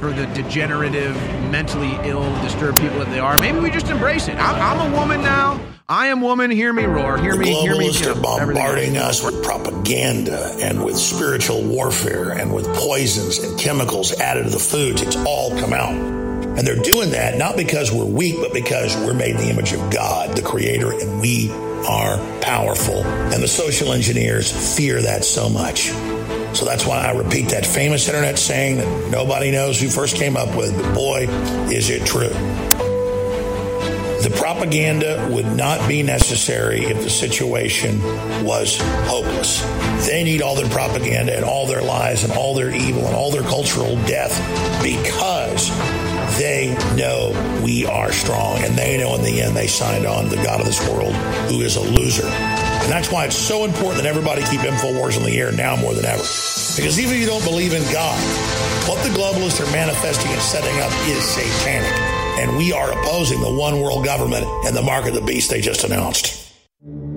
for the degenerative, mentally ill, disturbed people that they are. Maybe we just embrace it. I'm, I'm a woman now. I am woman, hear me roar, hear the me, hear me. Globalists are bombarding us with propaganda and with spiritual warfare and with poisons and chemicals added to the foods. It's all come out. And they're doing that not because we're weak, but because we're made in the image of God, the Creator, and we are powerful. And the social engineers fear that so much. So that's why I repeat that famous internet saying that nobody knows who first came up with, but boy, is it true. The propaganda would not be necessary if the situation was hopeless. They need all their propaganda and all their lies and all their evil and all their cultural death because they know we are strong and they know in the end they signed on to the God of this world who is a loser. And that's why it's so important that everybody keep InfoWars on the air now more than ever. Because even if you don't believe in God, what the globalists are manifesting and setting up is satanic and we are opposing the one world government and the mark of the beast they just announced.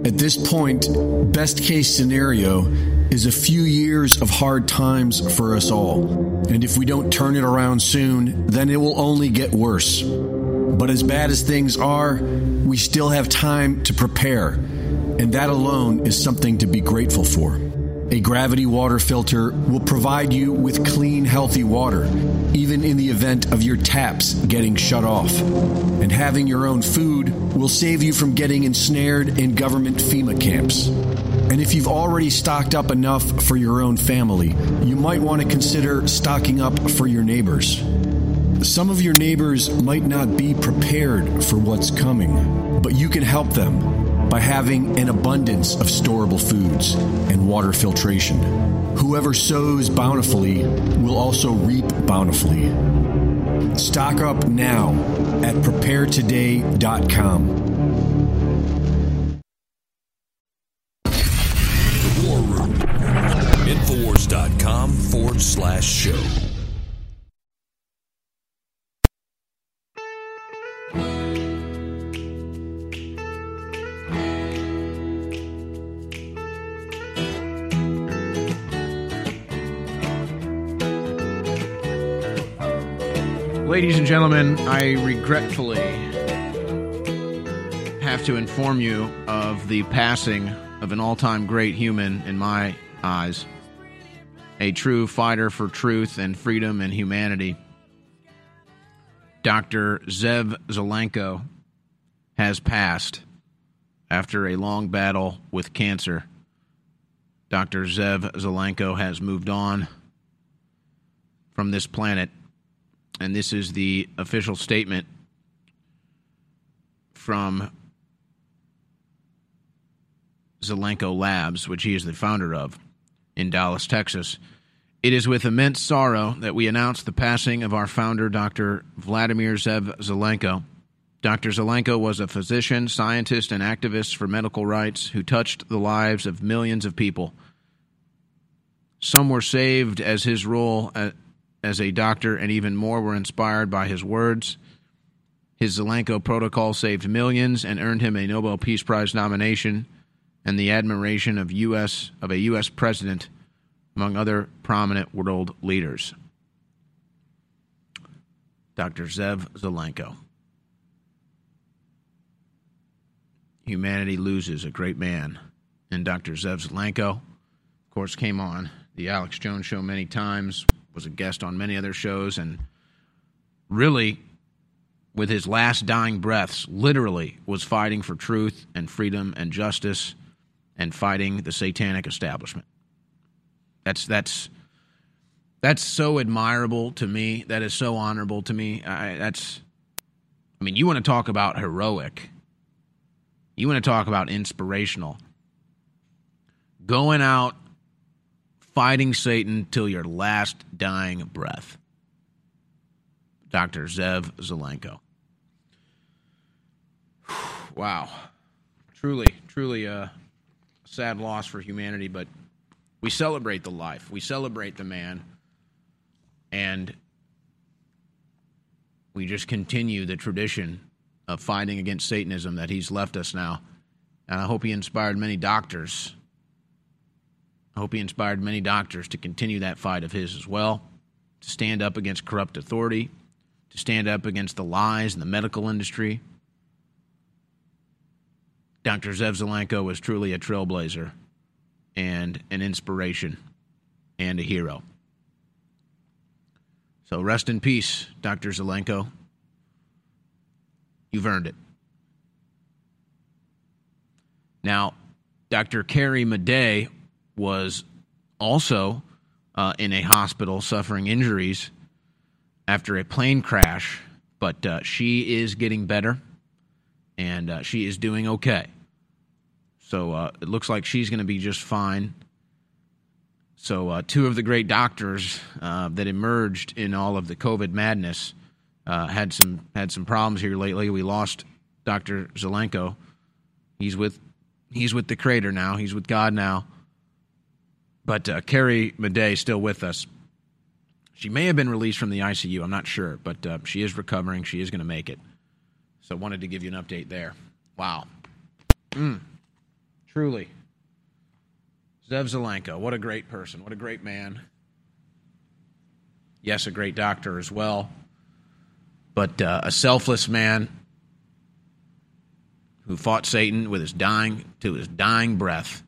At this point, best case scenario is a few years of hard times for us all. And if we don't turn it around soon, then it will only get worse. But as bad as things are, we still have time to prepare. And that alone is something to be grateful for. A gravity water filter will provide you with clean, healthy water, even in event of your taps getting shut off. And having your own food will save you from getting ensnared in government FEMA camps. And if you've already stocked up enough for your own family, you might want to consider stocking up for your neighbors. Some of your neighbors might not be prepared for what's coming. but you can help them by having an abundance of storable foods and water filtration. Whoever sows bountifully will also reap bountifully. Stock up now at preparetoday.com. Ladies and gentlemen, I regretfully have to inform you of the passing of an all time great human in my eyes. A true fighter for truth and freedom and humanity. Dr. Zev Zelenko has passed after a long battle with cancer. Dr. Zev Zelenko has moved on from this planet and this is the official statement from Zelenko Labs, which he is the founder of in Dallas, Texas. It is with immense sorrow that we announce the passing of our founder, Dr. Vladimir Zev Zelenko. Dr. Zelenko was a physician, scientist, and activist for medical rights who touched the lives of millions of people. Some were saved as his role at as a doctor, and even more were inspired by his words. His Zelenko protocol saved millions and earned him a Nobel Peace Prize nomination and the admiration of US of a US president among other prominent world leaders. Dr. Zev Zelenko. Humanity loses a great man. And Dr. Zev Zelenko, of course, came on the Alex Jones show many times, was a guest on many other shows, and really, with his last dying breaths, literally was fighting for truth and freedom and justice and fighting the satanic establishment. That's that's that's so admirable to me. That is so honorable to me. I, that's, I mean, you want to talk about heroic. You want to talk about inspirational. Going out fighting Satan till your last dying breath. Dr. Zev Zelenko. Wow. Truly, truly a sad loss for humanity, but we celebrate the life. We celebrate the man. And we just continue the tradition of fighting against Satanism that he's left us now. And I hope he inspired many doctors I hope he inspired many doctors to continue that fight of his as well, to stand up against corrupt authority, to stand up against the lies in the medical industry. Dr. Zev Zelenko was truly a trailblazer and an inspiration and a hero. So rest in peace, Dr. Zelenko. You've earned it. Now, Dr. Carrie Madej was also uh, in a hospital suffering injuries after a plane crash, but uh, she is getting better and uh, she is doing okay. So uh, it looks like she's going to be just fine. So, uh, two of the great doctors uh, that emerged in all of the COVID madness had some had some problems here lately. We lost Dr. Zelenko. He's with he's with the Creator now. He's with God now. But uh, Carrie Madej still with us. She may have been released from the ICU. I'm not sure, but uh, she is recovering. She is going to make it. So wanted to give you an update there. Wow. Mm. Truly. Zev Zelenko, what a great person. What a great man. Yes, a great doctor as well. But uh, a selfless man who fought Satan with his dying to his dying breath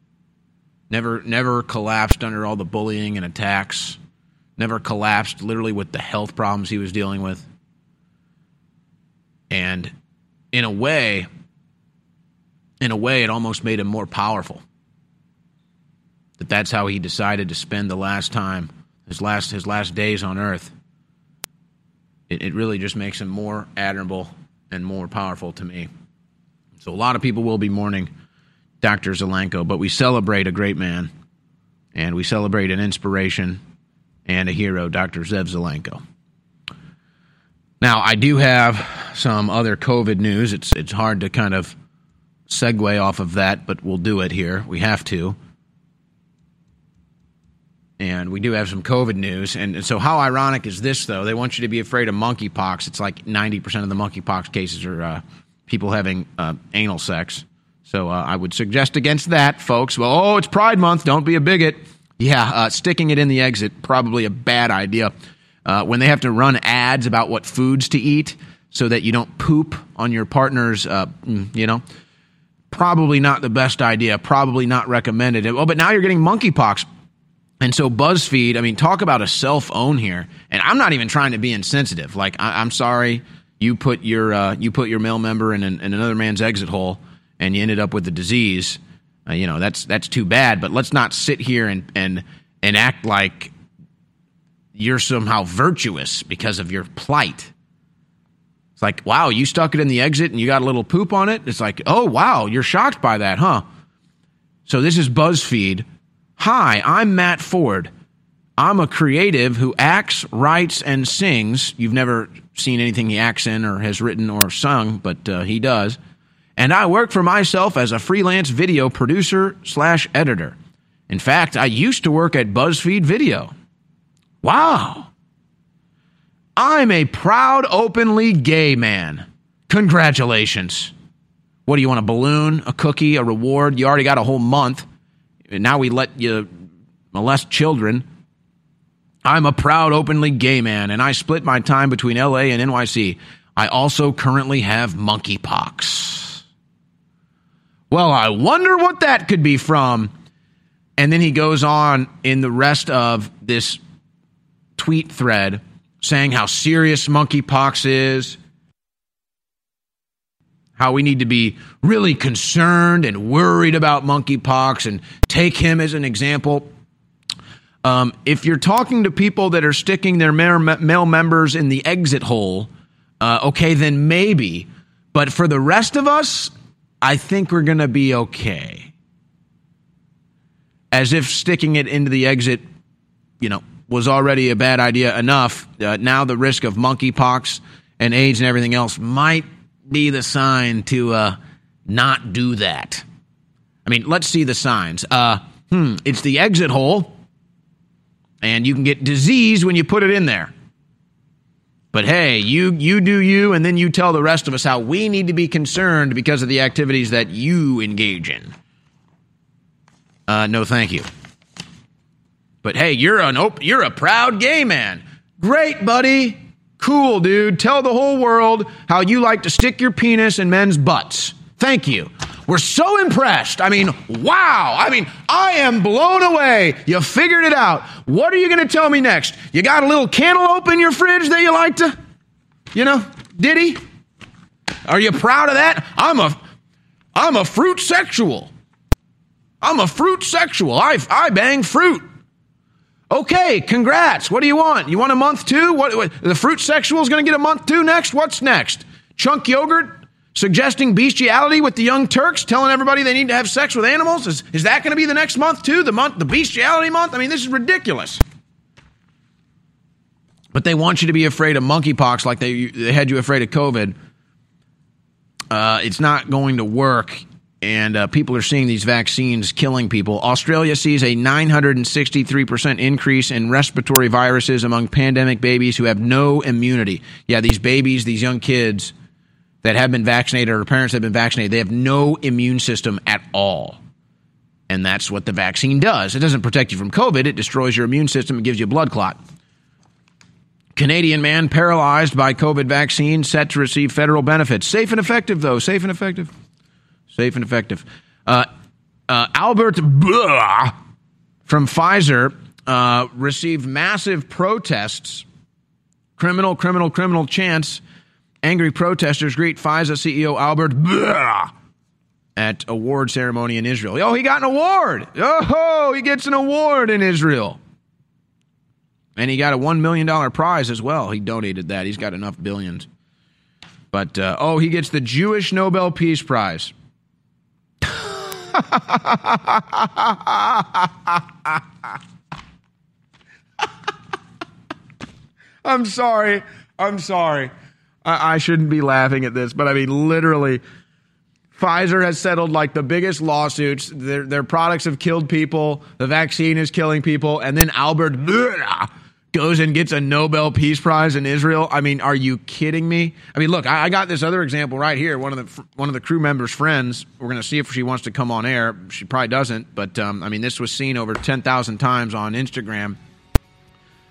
Never, never collapsed under all the bullying and attacks. Never collapsed literally with the health problems he was dealing with. And in a way, in a way, it almost made him more powerful. That that's how he decided to spend the last time, his last his last days on Earth. It, it really just makes him more admirable and more powerful to me. So a lot of people will be mourning Dr. Zelenko, but we celebrate a great man and we celebrate an inspiration and a hero, Dr. Zev Zelenko. Now, I do have some other COVID news. It's it's hard to kind of segue off of that, but we'll do it here. We have to. And we do have some COVID news. And, so, how ironic is this, though? They want you to be afraid of monkeypox. It's like 90% of the monkeypox cases are uh, people having uh, anal sex. So, uh, I would suggest against that, folks. Well, oh, it's Pride Month. Don't be a bigot. Yeah, uh, sticking it in the exit, probably a bad idea. Uh, when they have to run ads about what foods to eat so that you don't poop on your partner's, uh, mm, you know, probably not the best idea, probably not recommended. Oh, but now you're getting monkeypox. And so BuzzFeed, I mean, talk about a self own here. And I'm not even trying to be insensitive. Like, I, am sorry, you put your uh, you put your male member in, an, in, another man's exit hole, and you ended up with the disease. Uh, you know, that's that's too bad. But let's not sit here and and and act like you're somehow virtuous because of your plight. It's like, wow, you stuck it in the exit and you got a little poop on it. It's like, oh wow, you're shocked by that, huh? So this is BuzzFeed Hi, I'm Matt Ford. I'm a creative who acts, writes, and sings. You've never seen anything he acts in or has written or sung, but uh, he does. And I work for myself as a freelance video producer slash editor. In fact, I used to work at BuzzFeed Video. Wow. I'm a proud, openly gay man. Congratulations. What do you want, a balloon, a cookie, a reward? You already got a whole month. And Now we let you molest children. I'm a proud, openly gay man, and I split my time between LA and NYC. I also currently have monkeypox. Well, I wonder what that could be from. And then he goes on in the rest of this tweet thread saying how serious monkeypox is, how we need to be really concerned and worried about monkeypox and take him as an example. Um, if you're talking to people that are sticking their male members in the exit hole, uh, okay, then maybe. But for the rest of us, I think we're going to be okay. As if sticking it into the exit, you know, was already a bad idea enough. Uh, now the risk of monkeypox and AIDS and everything else might be the sign to uh, not do that? I mean, let's see the signs. Uh, hmm, it's the exit hole, and you can get disease when you put it in there. But hey, you you do you, and then you tell the rest of us how we need to be concerned because of the activities that you engage in. Uh, no, thank you. But hey, you're an op- you're a proud gay man. Great, buddy. Cool, dude. Tell the whole world how you like to stick your penis in men's butts. Thank you. We're so impressed. I mean, wow. I mean, I am blown away. You figured it out. What are you going to tell me next? You got a little cantaloupe in your fridge that you like to, you know, diddy? Are you proud of that? I'm a, I'm a fruit sexual. I'm a fruit sexual. I, I bang fruit. Okay, congrats. What do you want? You want a month too? What, what the fruit sexual is going to get a month too next? What's next? Cenk Uygur suggesting bestiality with the young Turks, telling everybody they need to have sex with animals? Is, is that going to be the next month too? The month, the bestiality month? I mean, this is ridiculous. But they want you to be afraid of monkeypox like they, they had you afraid of COVID. Uh, it's not going to work and uh, people are seeing these vaccines killing people. Australia sees a 963% increase in respiratory viruses among pandemic babies who have no immunity. Yeah, these babies, these young kids that have been vaccinated or parents have been vaccinated, they have no immune system at all. And that's what the vaccine does. It doesn't protect you from COVID, it destroys your immune system and gives you a blood clot. Canadian man paralyzed by COVID vaccine set to receive federal benefits. Safe and effective, though. Safe and effective. Safe and effective. Uh, uh, Albert Bourla from Pfizer uh, received massive protests. Criminal, criminal, criminal chants. Angry protesters greet Pfizer CEO Albert Bourla at award ceremony in Israel. Oh, he got an award. Oh, he gets an award in Israel. And he got a $1 million prize as well. He donated that. He's got enough billions. But uh, oh, he gets the Jewish Nobel Peace Prize. I'm sorry. I'm sorry. I, I shouldn't be laughing at this, but I mean, literally, Pfizer has settled like the biggest lawsuits. Their, their products have killed people. The vaccine is killing people. And then Albert goes and gets a Nobel Peace Prize in Israel. I mean, are you kidding me? I mean, look, I, I got this other example right here. One of the one of the crew members' friends. We're going to see if she wants to come on air. She probably doesn't, but um, I mean, this was seen over ten thousand times on Instagram.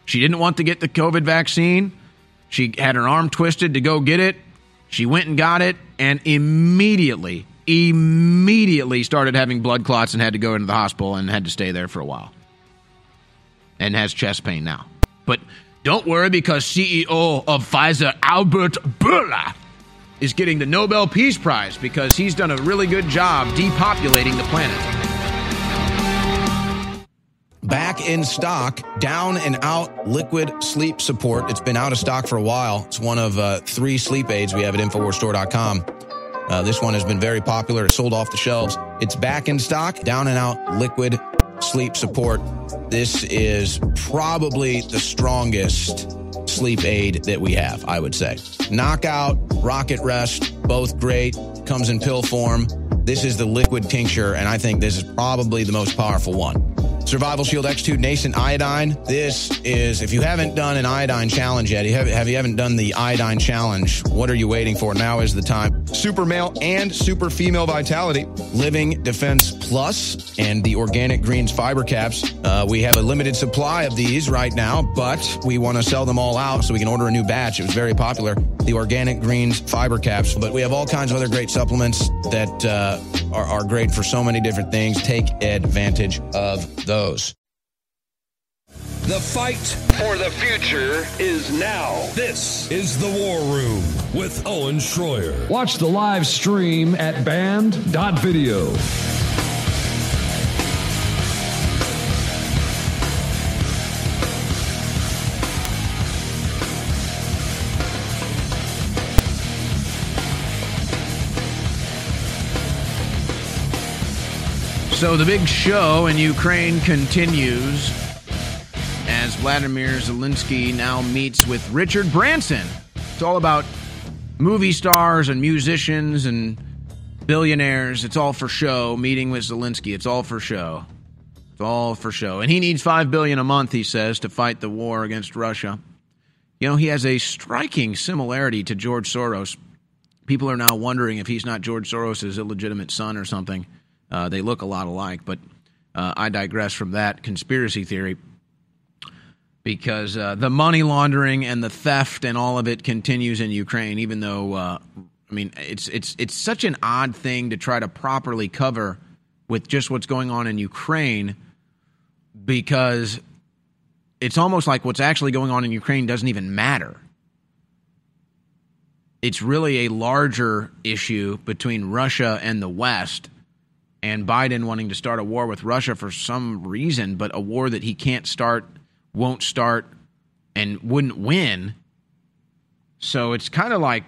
She didn't want to get the COVID vaccine. She had her arm twisted to go get it. She went and got it, and immediately, immediately started having blood clots and had to go into the hospital and had to stay there for a while. And has chest pain now. But don't worry because CEO of Pfizer, Albert Bourla, is getting the Nobel Peace Prize because he's done a really good job depopulating the planet. Back in stock, down and out liquid sleep support. It's been out of stock for a while. It's one of uh, three sleep aids we have at InfoWarsStore.com. Uh, this one has been very popular. It's sold off the shelves. It's back in stock, down and out liquid sleep support. This is probably the strongest sleep aid that we have, I would say. Knockout, Rocket Rest, both great. Comes in pill form. This is the liquid tincture, and I think this is probably the most powerful one. Survival Shield X2 Nascent Iodine. This is, if you haven't done an iodine challenge yet, have, have you haven't done the iodine challenge, what are you waiting for? Now is the time. Super male and super female vitality. Living Defense Plus and the Organic Greens fiber caps. Uh, we have a limited supply of these right now, but we want to sell them all out so we can order a new batch. It was very popular. The Organic Greens fiber caps. But we have all kinds of other great supplements that uh, are, are great for so many different things. Take advantage of those. The fight for the future is now. This is the War Room with Owen Shroyer. Watch the live stream at band.video. So the big show in Ukraine continues as Vladimir Zelensky now meets with Richard Branson. It's all about movie stars and musicians and billionaires. It's all for show. Meeting with Zelensky. It's all for show. It's all for show. And he needs 5 billion a month, he says, to fight the war against Russia. You know, he has a striking similarity to George Soros. People are now wondering if he's not George Soros' illegitimate son or something. Uh, they look a lot alike, but uh, I digress from that conspiracy theory because uh, the money laundering and the theft and all of it continues in Ukraine. Even though, uh, I mean, it's it's it's such an odd thing to try to properly cover with just what's going on in Ukraine because it's almost like what's actually going on in Ukraine doesn't even matter. It's really a larger issue between Russia and the West and Biden wanting to start a war with Russia for some reason, but a war that he can't start, won't start, and wouldn't win. So it's kind of like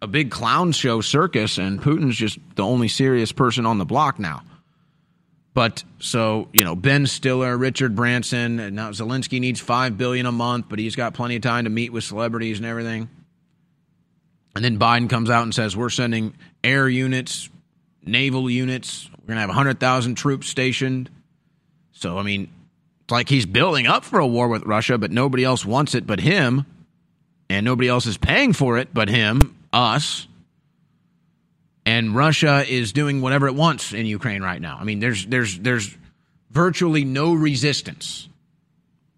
a big clown show circus, and Putin's just the only serious person on the block now. But so you know, Ben Stiller, Richard Branson, and now Zelensky needs five billion a month, but he's got plenty of time to meet with celebrities and everything. And then Biden comes out and says, "We're sending air units, naval units. We're going to have 100,000 troops stationed. So, I mean, it's like he's building up for a war with Russia, but nobody else wants it but him. And nobody else is paying for it but him, us. And Russia is doing whatever it wants in Ukraine right now. I mean, there's there's there's virtually no resistance.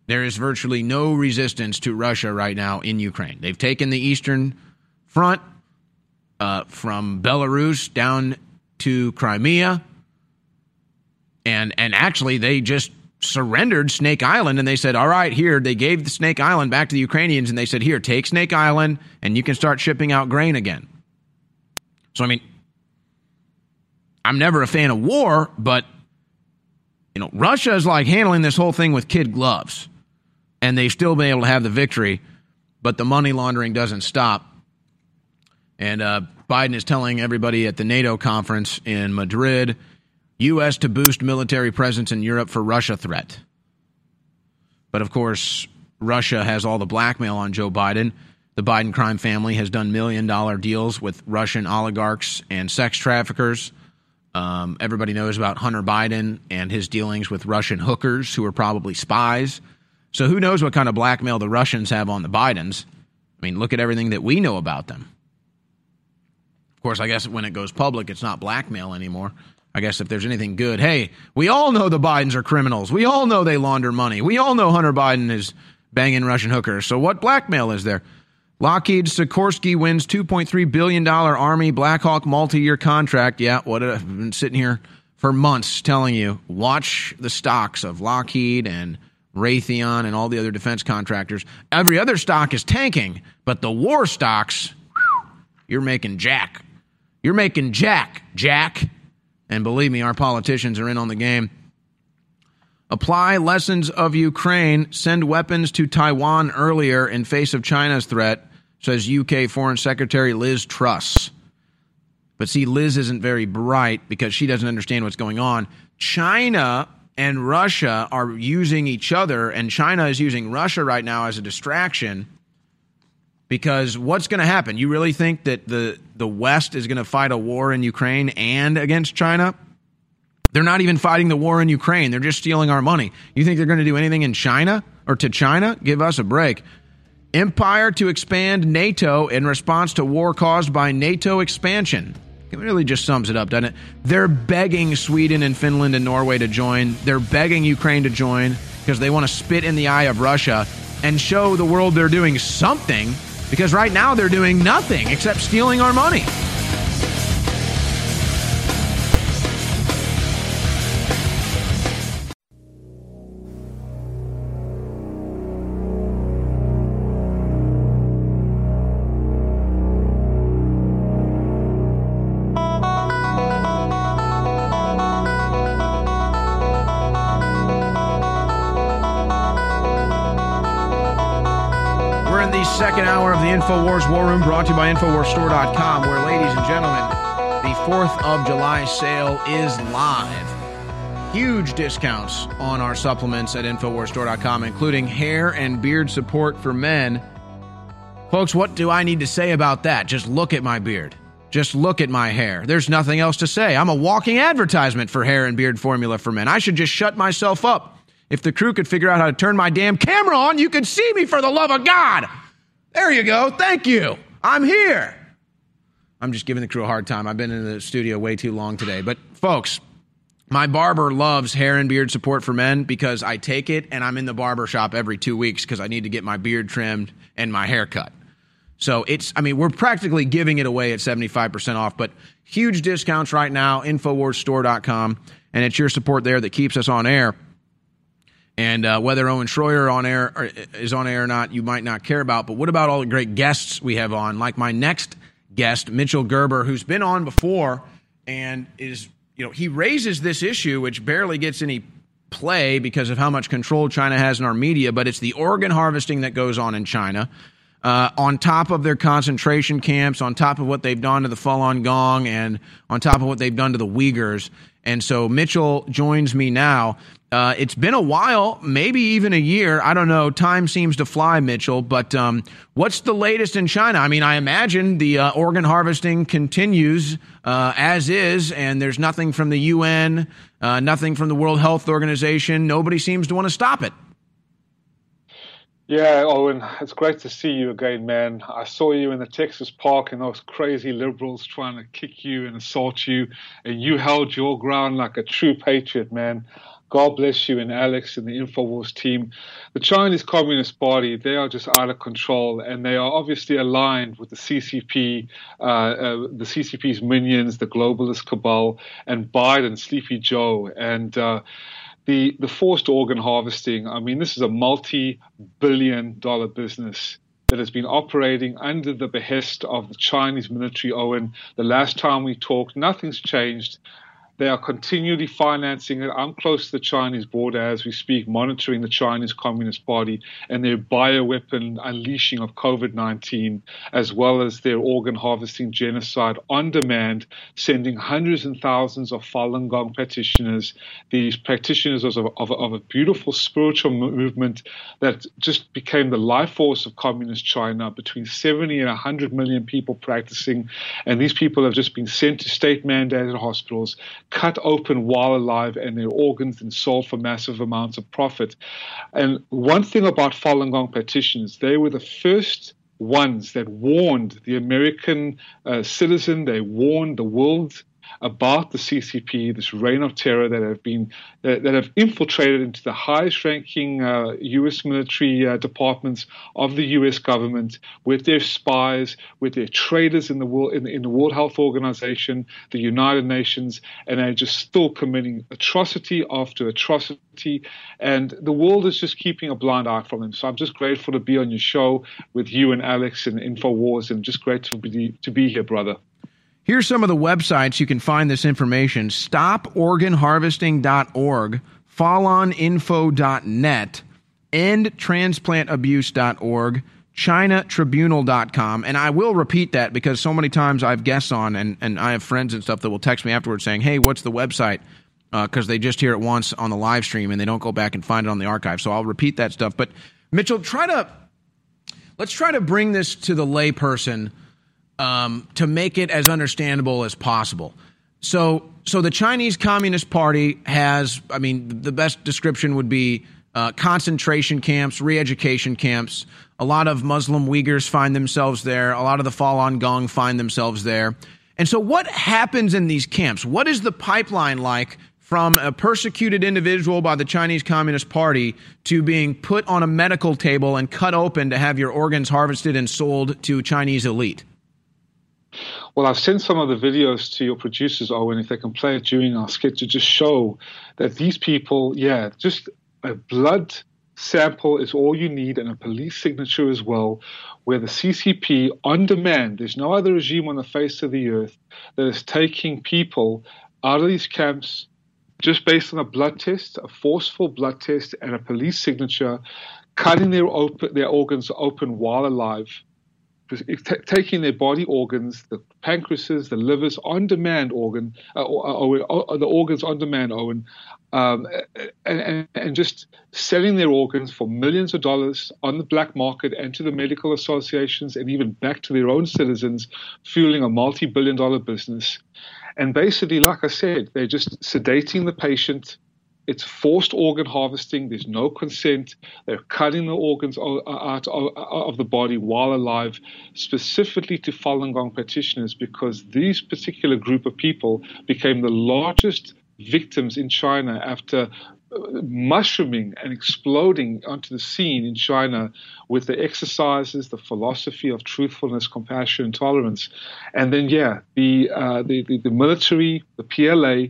There is virtually no resistance to Russia right now in Ukraine. They've taken the eastern front uh, from Belarus down to Crimea, and and actually they just surrendered Snake Island and they said, "All right, here." They gave the Snake Island back to the Ukrainians and they said, "Here, take Snake Island and you can start shipping out grain again." So I mean, I'm never a fan of war, but you know, Russia is like handling this whole thing with kid gloves, and they've still been able to have the victory, but the money laundering doesn't stop. And uh, Biden is telling everybody at the NATO conference in Madrid U.S. to boost military presence in Europe for Russia threat. But of course, Russia has all the blackmail on Joe Biden. The Biden crime family has done million dollar deals with Russian oligarchs and sex traffickers. Um, everybody knows about Hunter Biden and his dealings with Russian hookers who are probably spies. So who knows what kind of blackmail the Russians have on the Bidens? I mean, look at everything that we know about them. Of course, I guess when it goes public, it's not blackmail anymore. I guess if there's anything good, hey, we all know the Bidens are criminals. We all know they launder money. We all know Hunter Biden is banging Russian hookers. So what blackmail is there? Lockheed Sikorsky wins $2.3 billion Army Black Hawk multi year contract. Yeah, what I've been sitting here for months telling you watch the stocks of Lockheed and Raytheon and all the other defense contractors. Every other stock is tanking, but the war stocks, you're making jack. You're making jack, Jack. And believe me, our politicians are in on the game. Apply lessons of Ukraine, send weapons to Taiwan earlier in face of China's threat, says UK Foreign Secretary Liz Truss. But see, Liz isn't very bright because she doesn't understand what's going on. China and Russia are using each other, and China is using Russia right now as a distraction. Because what's going to happen? You really think that the, the West is going to fight a war in Ukraine and against China? They're not even fighting the war in Ukraine. They're just stealing our money. You think they're going to do anything in China or to China? Give us a break. Empire to expand NATO in response to war caused by NATO expansion. It really just sums it up, doesn't it? They're begging Sweden and Finland and Norway to join. They're begging Ukraine to join because they want to spit in the eye of Russia and show the world they're doing something because right now they're doing nothing except stealing our money. Brought to you by InfoWarsStore.com, where, ladies and gentlemen, the 4th of July sale is live. Huge discounts on our supplements at InfoWarsStore.com, including hair and beard support for men. Folks, what do I need to say about that? Just look at my beard. Just look at my hair. There's nothing else to say. I'm a walking advertisement for hair and beard formula for men. I should just shut myself up. If the crew could figure out how to turn my damn camera on, you could see me for the love of God. There you go. Thank you. I'm here. I'm just giving the crew a hard time. I've been in the studio way too long today. But, folks, my barber loves hair and beard support for men because I take it and I'm in the barber shop every two weeks because I need to get my beard trimmed and my hair cut. So it's, I mean, we're practically giving it away at 75% off, but huge discounts right now, InfoWarsStore.com. And it's your support there that keeps us on air. And uh, whether Owen Shroyer on air or, is on air or not, you might not care about. But what about all the great guests we have on? Like my next guest, Mitchell Gerber, who's been on before and is, you know, he raises this issue, which barely gets any play because of how much control China has in our media, but it's the organ harvesting that goes on in China. Uh, on top of their concentration camps, on top of what they've done to the Falun Gong, and on top of what they've done to the Uyghurs. And so Mitchell joins me now. Uh, it's been a while, maybe even a year. I don't know. Time seems to fly, Mitchell. But um, what's the latest in China? I mean, I imagine the uh, organ harvesting continues uh, as is, and there's nothing from the UN, uh, nothing from the World Health Organization. Nobody seems to want to stop it. Yeah, Owen, it's great to see you again, man. I saw you in the Texas park and those crazy liberals trying to kick you and assault you, and you held your ground like a true patriot, man. God bless you and Alex and the InfoWars team. The Chinese Communist Party, they are just out of control and they are obviously aligned with the CCP, uh, uh, the CCP's minions, the globalist cabal, and Biden, Sleepy Joe. And, uh, the, the forced organ harvesting, I mean, this is a multi billion dollar business that has been operating under the behest of the Chinese military, Owen. The last time we talked, nothing's changed. They are continually financing it. I'm close to the Chinese border as we speak, monitoring the Chinese Communist Party and their bioweapon unleashing of COVID 19, as well as their organ harvesting genocide on demand, sending hundreds and thousands of Falun Gong practitioners, these practitioners of, of, of a beautiful spiritual movement that just became the life force of communist China, between 70 and 100 million people practicing. And these people have just been sent to state mandated hospitals cut open while alive and their organs and sold for massive amounts of profit. And one thing about Falun Gong practitioners, they were the first ones that warned the American uh, citizen, they warned the world about the CCP, this reign of terror that have been that, that have infiltrated into the highest-ranking uh, U.S. military uh, departments of the U.S. government with their spies, with their traitors in the world in, in the World Health Organization, the United Nations, and they're just still committing atrocity after atrocity, and the world is just keeping a blind eye from them. So I'm just grateful to be on your show with you and Alex and Infowars, and just great to be to be here, brother. Here's some of the websites you can find this information stoporganharvesting.org, faluninfo.net, endtransplantabuse.org, chinatribunal.com. And I will repeat that because so many times I've guests on and, and I have friends and stuff that will text me afterwards saying, hey, what's the website? Because uh, they just hear it once on the live stream and they don't go back and find it on the archive. So I'll repeat that stuff. But Mitchell, try to let's try to bring this to the layperson um, to make it as understandable as possible. So, so the Chinese Communist Party has, I mean, the best description would be uh, concentration camps, re-education camps. A lot of Muslim Uyghurs find themselves there. A lot of the Falun Gong find themselves there. And so, what happens in these camps? What is the pipeline like from a persecuted individual by the Chinese Communist Party to being put on a medical table and cut open to have your organs harvested and sold to Chinese elite? Well, I've sent some of the videos to your producers, Owen, if they can play it during our skit to just show that these people, yeah, just a blood sample is all you need and a police signature as well, where the CCP on demand, there's no other regime on the face of the earth that is taking people out of these camps just based on a blood test, a forceful blood test, and a police signature, cutting their, open, their organs open while alive taking their body organs, the pancreases, the livers, on demand organ, uh, or, the organs on demand, Owen, um, and, and, and, just selling their organs for millions of dollars on the black market and to the medical associations and even back to their own citizens, fueling a multi billion dollar business. And basically, like I said, they're just sedating the patient it's forced organ harvesting. There's no consent. They're cutting the organs out of the body while alive, specifically to Falun Gong practitioners, because these particular group of people became the largest victims in China after uh, mushrooming and exploding onto the scene in China with the exercises, the philosophy of truthfulness, compassion, and tolerance. And then, yeah, the, uh, the, the, the military, the PLA,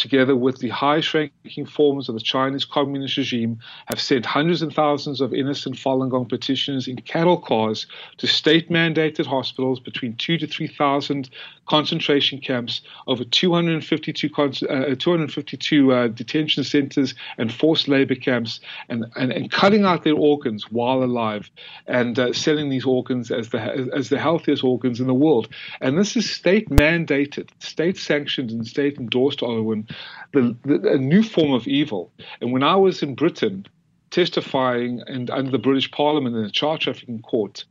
together with the highest ranking forms of the Chinese communist regime, have sent hundreds and thousands of innocent Falun Gong petitioners in cattle cars to state mandated hospitals between two to 3,000 concentration camps, over 252, uh, 252 uh, detention centers and forced labor camps, and, and, and, cutting out their organs while alive and uh, selling these organs as the, as the healthiest organs in the world. And this is state mandated, state sanctioned, and state endorsed, Owen, the, the, a new form of evil. And when I was in Britain, testifying and under the British Parliament in a child trafficking court,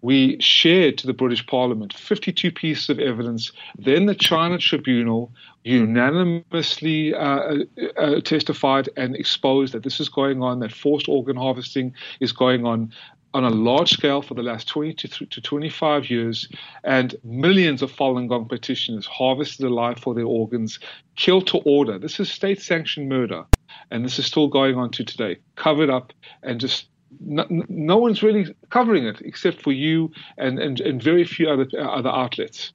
we shared to the British Parliament 52 pieces of evidence. Then the China Tribunal unanimously uh, uh, uh, testified and exposed that this is going on, that forced organ harvesting is going on on a large scale for the last 20 to, to 25 years, and millions of Falun Gong petitioners harvested alive for their organs, killed to order. This is state sanctioned murder, and this is still going on to today, covered up and just no, no, one's really covering it except for you and, and, and very few other other outlets.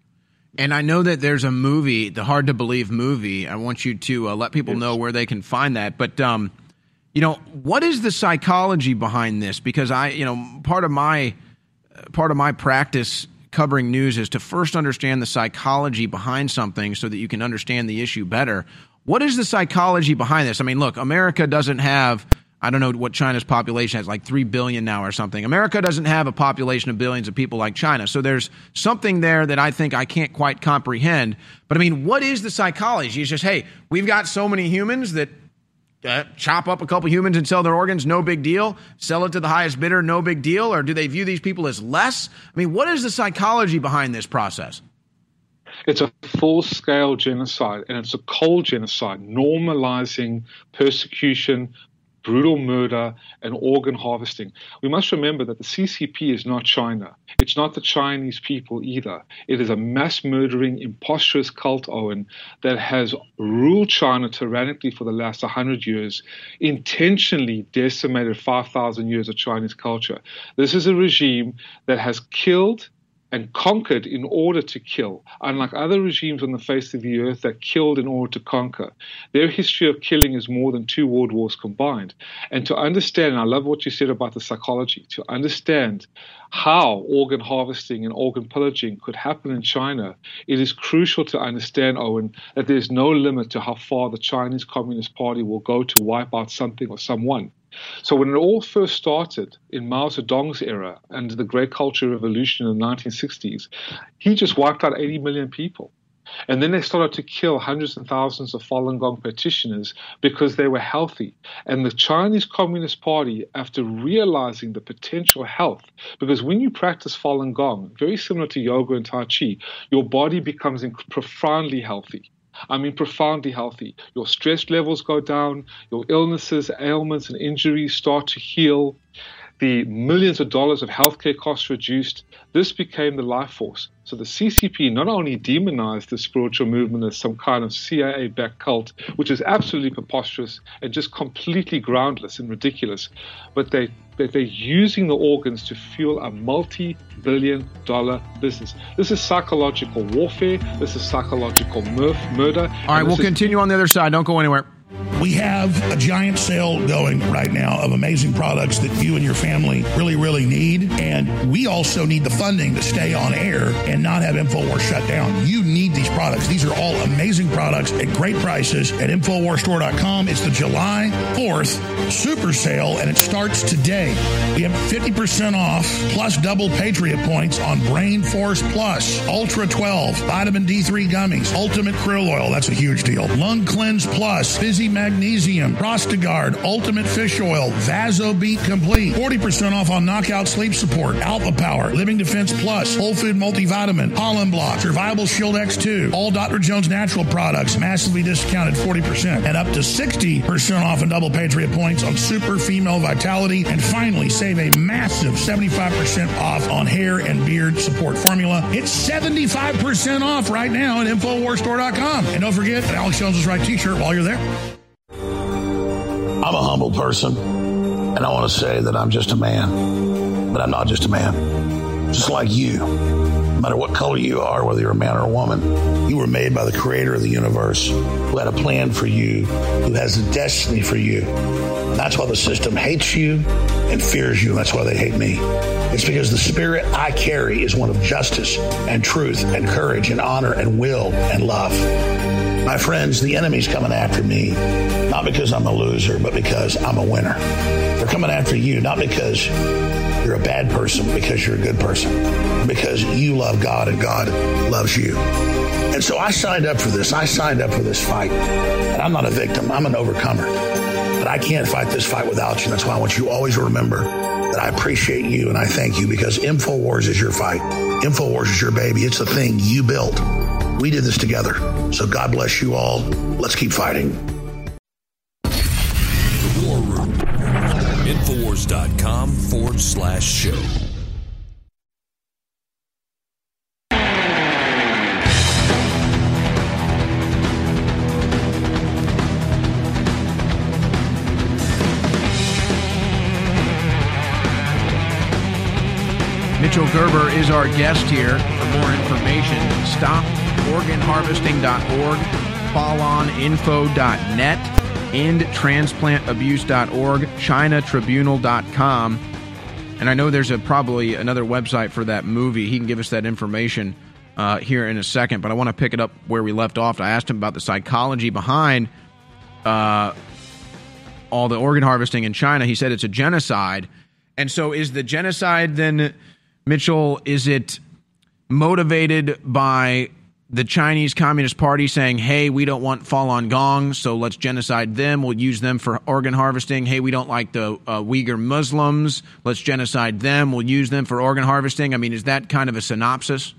And I know that there's a movie, the Hard to Believe movie. I want you to uh, let people yes. know where they can find that. But um, you know, what is the psychology behind this? Because I, you know, part of my part of my practice covering news is to first understand the psychology behind something so that you can understand the issue better. What is the psychology behind this? I mean, look, America doesn't have I don't know what China's population has, like 3 billion now or something. America doesn't have a population of billions of people like China. So there's something there that I think I can't quite comprehend. But I mean, what is the psychology? It's just, hey, we've got so many humans that uh, chop up a couple humans and sell their organs, no big deal. Sell it to the highest bidder, no big deal. Or do they view these people as less? I mean, what is the psychology behind this process? It's a full scale genocide and it's a cold genocide, normalizing persecution, brutal murder, and organ harvesting. We must remember that the CCP is not China. It's not the Chinese people either. It is a mass murdering, imposterous cult, Owen, that has ruled China tyrannically for the last 100 years, intentionally decimated 5,000 years of Chinese culture. This is a regime that has killed and conquered in order to kill, unlike other regimes on the face of the earth that killed in order to conquer. Their history of killing is more than two world wars combined. And to understand, and I love what you said about the psychology, to understand how organ harvesting and organ pillaging could happen in China, it is crucial to understand, Owen, that there's no limit to how far the Chinese Communist Party will go to wipe out something or someone. So when it all first started in Mao Zedong's era and the Great Cultural Revolution in the 1960s, he just wiped out 80 million people. And then they started to kill hundreds and thousands of Falun Gong petitioners because they were healthy. And the Chinese Communist Party, after realizing the potential health, because when you practice Falun Gong, very similar to yoga and Tai Chi, your body becomes profoundly healthy. I mean, profoundly healthy. Your stress levels go down, your illnesses, ailments, and injuries start to heal. The millions of dollars of healthcare costs reduced. This became the life force. So the CCP not only demonized the spiritual movement as some kind of CIA backed cult, which is absolutely preposterous and just completely groundless and ridiculous, but they that they're using the organs to fuel a multi billion dollar business. This is psychological warfare. This is psychological murder. All right, we'll is- continue on the other side. Don't go anywhere. We have a giant sale going right now of amazing products that you and your family really, really need. And we also need the funding to stay on air and not have InfoWars shut down. You need these products. These are all amazing products at great prices at InfoWarsStore.com. It's the July 4th super sale and it starts today. We have 50% off plus double Patriot points on Brain Force Plus, Ultra 12, Vitamin D3 gummies, Ultimate Krill Oil. That's a huge deal. Lung Cleanse Plus, Magnesium, Prostagard, Ultimate Fish Oil, Vasobeat Complete. 40% off on Knockout Sleep Support, Alpha Power, Living Defense Plus, Whole Food Multivitamin, Pollen Block, Survival Shield X2, all Dr. Jones natural products, massively discounted 40%, and up to 60% off in double Patriot points on Super Female Vitality. And finally, save a massive 75% off on hair and beard support formula. It's 75% off right now at InfoWarsStore.com. And don't forget Alex Jones is right t shirt while you're there. I'm a humble person, and I want to say that I'm just a man, but I'm not just a man. Just like you, no matter what color you are, whether you're a man or a woman, you were made by the creator of the universe who had a plan for you, who has a destiny for you. And that's why the system hates you and fears you, and that's why they hate me. It's because the spirit I carry is one of justice and truth and courage and honor and will and love. My friends, the enemy's coming after me, not because I'm a loser, but because I'm a winner. They're coming after you, not because you're a bad person, because you're a good person, because you love God and God loves you. And so I signed up for this. I signed up for this fight. And I'm not a victim, I'm an overcomer. But I can't fight this fight without you. That's why I want you to always remember that I appreciate you and I thank you because InfoWars is your fight. InfoWars is your baby. It's the thing you built. We did this together. So God bless you all. Let's keep fighting. The War Room. Infowars.com forward slash show. Mitchell Gerber is our guest here. For more information, stoporganharvesting.org, faluninfo.net, endtransplantabuse.org, chinatribunal.com. And I know there's a probably another website for that movie. He can give us that information uh, here in a second, but I want to pick it up where we left off. I asked him about the psychology behind uh, all the organ harvesting in China. He said it's a genocide. And so, is the genocide then, Mitchell, is it motivated by the Chinese Communist Party saying, hey, we don't want Falun Gong, so let's genocide them. We'll use them for organ harvesting. Hey, we don't like the uh, Uyghur Muslims. Let's genocide them. We'll use them for organ harvesting. I mean, is that kind of a synopsis?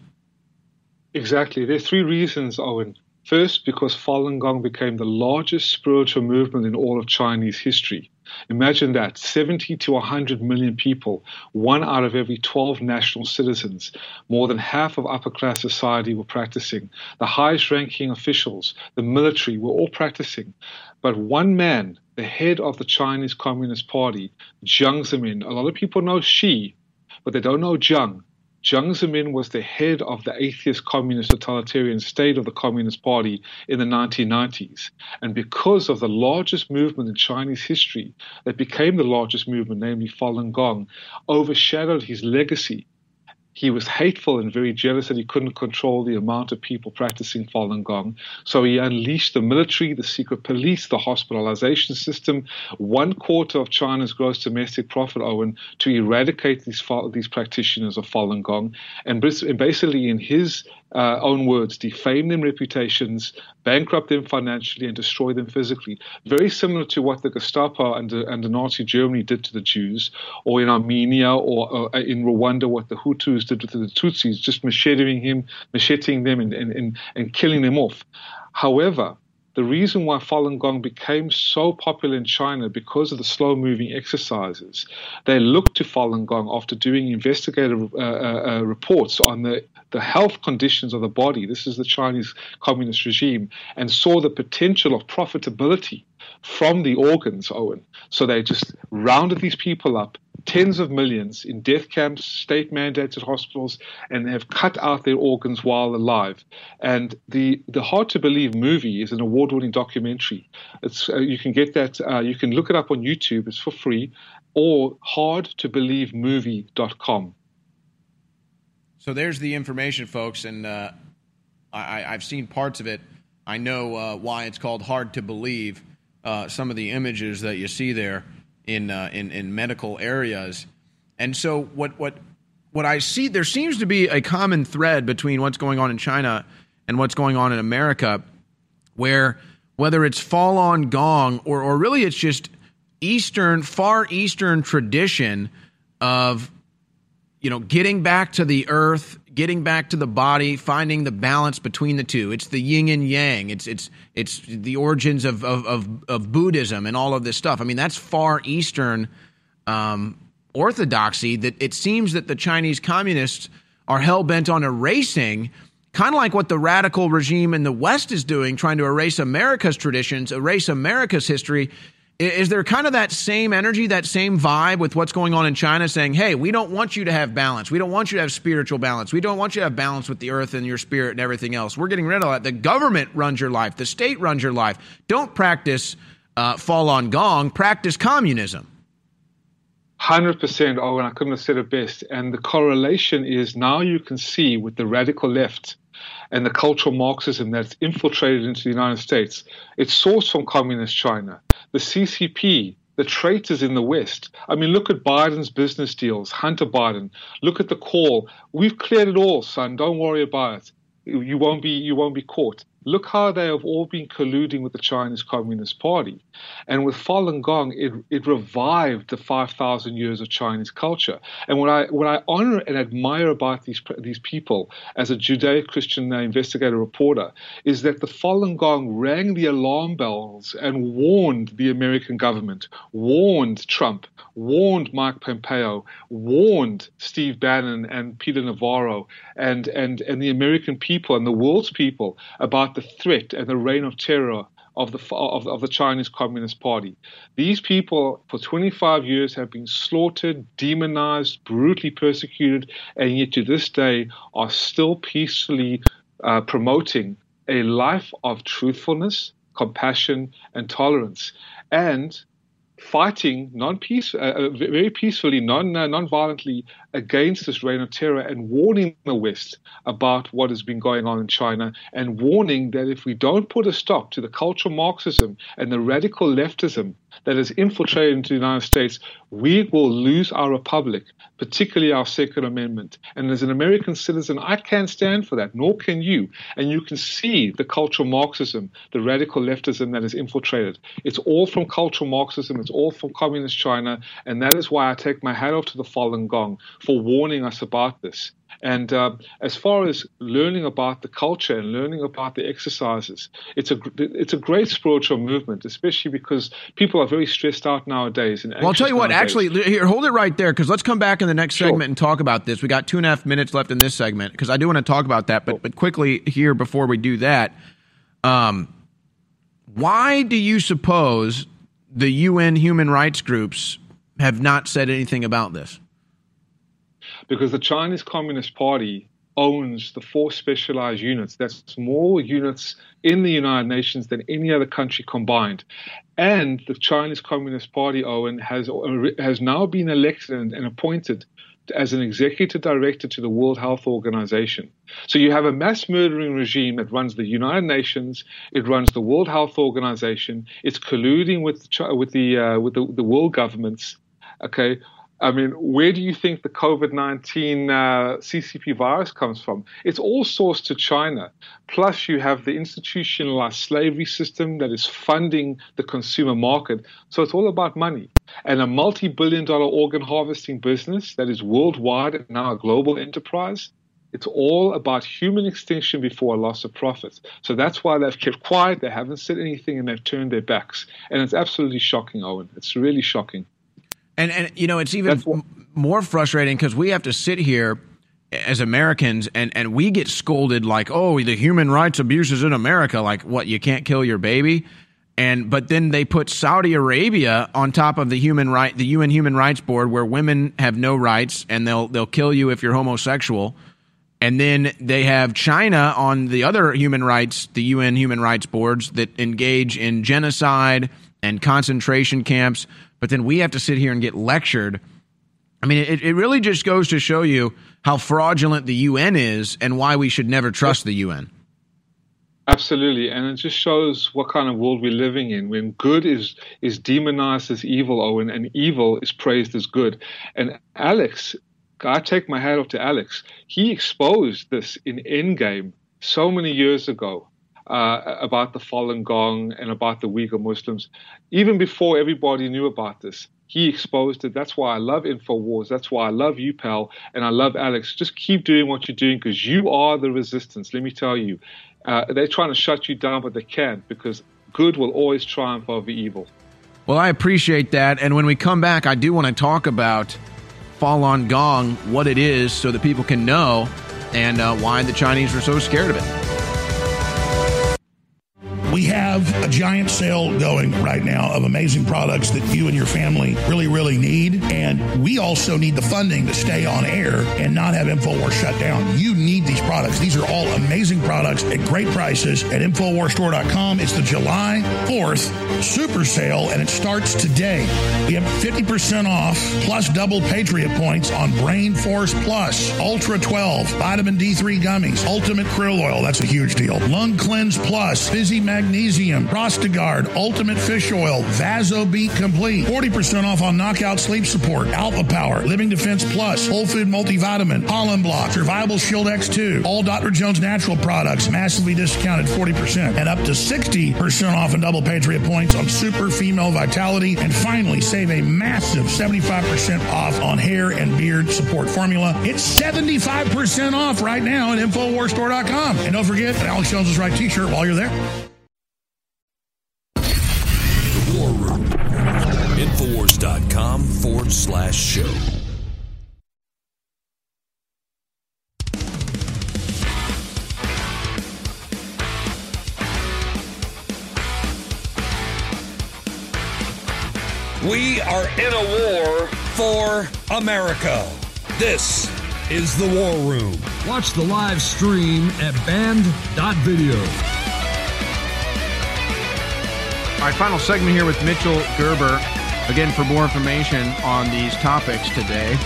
Exactly. There are three reasons, Owen. First, because Falun Gong became the largest spiritual movement in all of Chinese history. Imagine that 70 to 100 million people, one out of every 12 national citizens, more than half of upper class society were practicing. The highest ranking officials, the military, were all practicing. But one man, the head of the Chinese Communist Party, Jiang Zemin, a lot of people know Xi, but they don't know Jiang. Jiang Zemin was the head of the atheist communist totalitarian state of the Communist Party in the 1990s. And because of the largest movement in Chinese history that became the largest movement, namely Falun Gong, overshadowed his legacy he was hateful and very jealous that he couldn't control the amount of people practicing Falun Gong. So he unleashed the military, the secret police, the hospitalization system, one quarter of China's gross domestic profit, Owen, to eradicate these, these practitioners of Falun Gong. And basically, in his uh, own words, defame their reputations, bankrupt them financially, and destroy them physically. Very similar to what the Gestapo and the, and Nazi Germany did to the Jews, or in Armenia, or uh, in Rwanda, what the Hutus did to the Tutsis, just macheting him, macheting them, and, and, and, and killing them off. However, the reason why Falun Gong became so popular in China because of the slow moving exercises. They looked to Falun Gong after doing investigative uh, uh, uh, reports on the, the health conditions of the body. This is the Chinese communist regime, and saw the potential of profitability from the organs, Owen. So they just rounded these people up tens of millions in death camps, state mandated hospitals, and have cut out their organs while alive. And the the Hard to Believe movie is an award winning documentary. It's uh, you can get that uh, you can look it up on YouTube. It's for free, or hard-to-believe hardtobelievemovie.com. So there's the information, folks, and uh, I, I've seen parts of it. I know uh, why it's called Hard to Believe. Uh, some of the images that you see there in uh, in in medical areas. And so what what what I see there seems to be a common thread between what's going on in China and what's going on in America, where whether it's Falun Gong or or really it's just Eastern Far Eastern tradition of you know getting back to the earth getting back to the body, finding the balance between the two. It's the yin and yang. It's it's it's the origins of of of, of Buddhism and all of this stuff. I mean, that's far eastern um, orthodoxy. That it seems that the Chinese communists are hell bent on erasing. Kind of like what the radical regime in the West is doing, trying to erase America's traditions, erase America's history is there kind of that same energy, that same vibe with what's going on in China saying, hey, we don't want you to have balance. We don't want you to have spiritual balance. We don't want you to have balance with the earth and your spirit and everything else. We're getting rid of that. The government runs your life, the state runs your life. Don't practice uh, on Gong, practice communism. 100%. Oh, and I couldn't have said it best. And the correlation is now you can see with the radical left and the cultural Marxism that's infiltrated into the United States. It's sourced from communist China. The CCP, the traitors in the West. I mean, look at Biden's business deals, Hunter Biden. Look at the call. We've cleared it all, son. Don't worry about it. You won't be you won't be caught. Look how they have all been colluding with the Chinese Communist Party. And with Falun Gong, it, it revived the 5,000 years of Chinese culture. And what I, what I honor and admire about these, these people as a Judeo Christian investigator reporter is that the Falun Gong rang the alarm bells and warned the American government, warned Trump, warned Mike Pompeo, warned Steve Bannon and Peter Navarro and, and, and the American people and the world's people about the threat and the reign of terror of the, of, of the Chinese Communist Party. These people, for 25 years, have been slaughtered, demonized, brutally persecuted, and yet to this day are still peacefully uh, promoting a life of truthfulness, compassion, and tolerance. And fighting non-peace, uh, uh, very peacefully, non uh, non-violently against this reign of terror, and warning the West about what has been going on in China, and warning that if we don't put a stop to the cultural Marxism and the radical leftism that has infiltrated into the United States, we will lose our republic, particularly our Second Amendment. And as an American citizen, I can't stand for that, nor can you. And you can see the cultural Marxism, the radical leftism that is infiltrated. It's all from cultural Marxism, it's all from communist China. And that is why I take my hat off to the Falun Gong for warning us about this. And uh, as far as learning about the culture and learning about the exercises, it's a it's a great spiritual movement, especially because people are very stressed out nowadays. And well, I'll tell you what. Nowadays. Actually, here, hold it right there because let's come back in the next sure. segment and talk about this. We got two and a half minutes left in this segment because I do want to talk about that. But sure. but quickly here before we do that, um, why do you suppose the UN human rights groups have not said anything about this? because the Chinese Communist Party owns the four specialized units. That's more units in the United Nations than any other country combined. And the Chinese Communist Party, Owen, has, has now been elected and, and appointed as an executive director to the World Health Organization. So you have a mass murdering regime that runs the United Nations, it runs the World Health Organization, it's colluding with with the uh, with the, the world governments. Okay, I mean, where do you think the COVID 19 uh, CCP virus comes from? It's all sourced to China. Plus, you have the institutionalized slavery system that is funding the consumer market. So it's all about money. And a multi billion dollar organ harvesting business that is worldwide and now a global enterprise. It's all about human extinction before a loss of profits. So that's why they've kept quiet. They haven't said anything and they've turned their backs. And it's absolutely shocking, Owen. It's really shocking. And and you know it's even what, more frustrating because we have to sit here as Americans and and we get scolded like oh the human rights abuses in America like what you can't kill your baby? And but then they put Saudi Arabia on top of the human right the UN Human Rights Board where women have no rights and they'll they'll kill you if you're homosexual. And then they have China on the other human rights the UN Human Rights Boards that engage in genocide and concentration camps but then we have to sit here and get lectured. I mean, it, it really just goes to show you how fraudulent the UN is and why we should never trust the UN. Absolutely, and it just shows what kind of world we're living in when good is is demonized as evil, Owen, and evil is praised as good. And Alex, I take my hat off to Alex. He exposed this in Endgame so many years ago uh, about the Falun Gong and about the Uyghur Muslims. Even before everybody knew about this, he exposed it. That's why I love InfoWars. That's why I love you, pal, and I love Alex. Just keep doing what you're doing because you are the resistance. Let me tell you. Uh, they're trying to shut you down, but they can't because good will always triumph over evil. Well, I appreciate that. And when we come back, I do want to talk about Falun Gong, what it is, so that people can know, and uh, why the Chinese are so scared of it a giant sale going right now of amazing products that you and your family really, really need. And we also need the funding to stay on air and not have InfoWars shut down. You need these products. These are all amazing products at great prices at InfoWarsStore.com. It's the July 4th super sale and it starts today. We have 50% off plus double Patriot points on Brain Force Plus, Ultra 12, Vitamin D3 gummies, Ultimate Krill Oil. That's a huge deal. Lung Cleanse Plus, Fizzy magnesium, Prostagard, Ultimate Fish Oil, Vasobeat Complete, 40% off on Knockout Sleep Support, Alpha Power, Living Defense Plus, Whole Food Multivitamin, Pollen Block, Survival Shield X2, all Dr. Jones natural products, massively discounted 40%, and up to 60% off in double Patriot points on Super Female Vitality, and finally save a massive 75% off on hair and beard support formula. It's 75% off right now at InfoWarsStore.com. And don't forget, Alex Jones is right t-shirt while you're there. The War Room. InfoWars.com forward slash show. We are in a war for America. This is the War Room. Watch the live stream at band.video. All right, final segment here with Mitchell Gerber. Again, for more information on these topics today,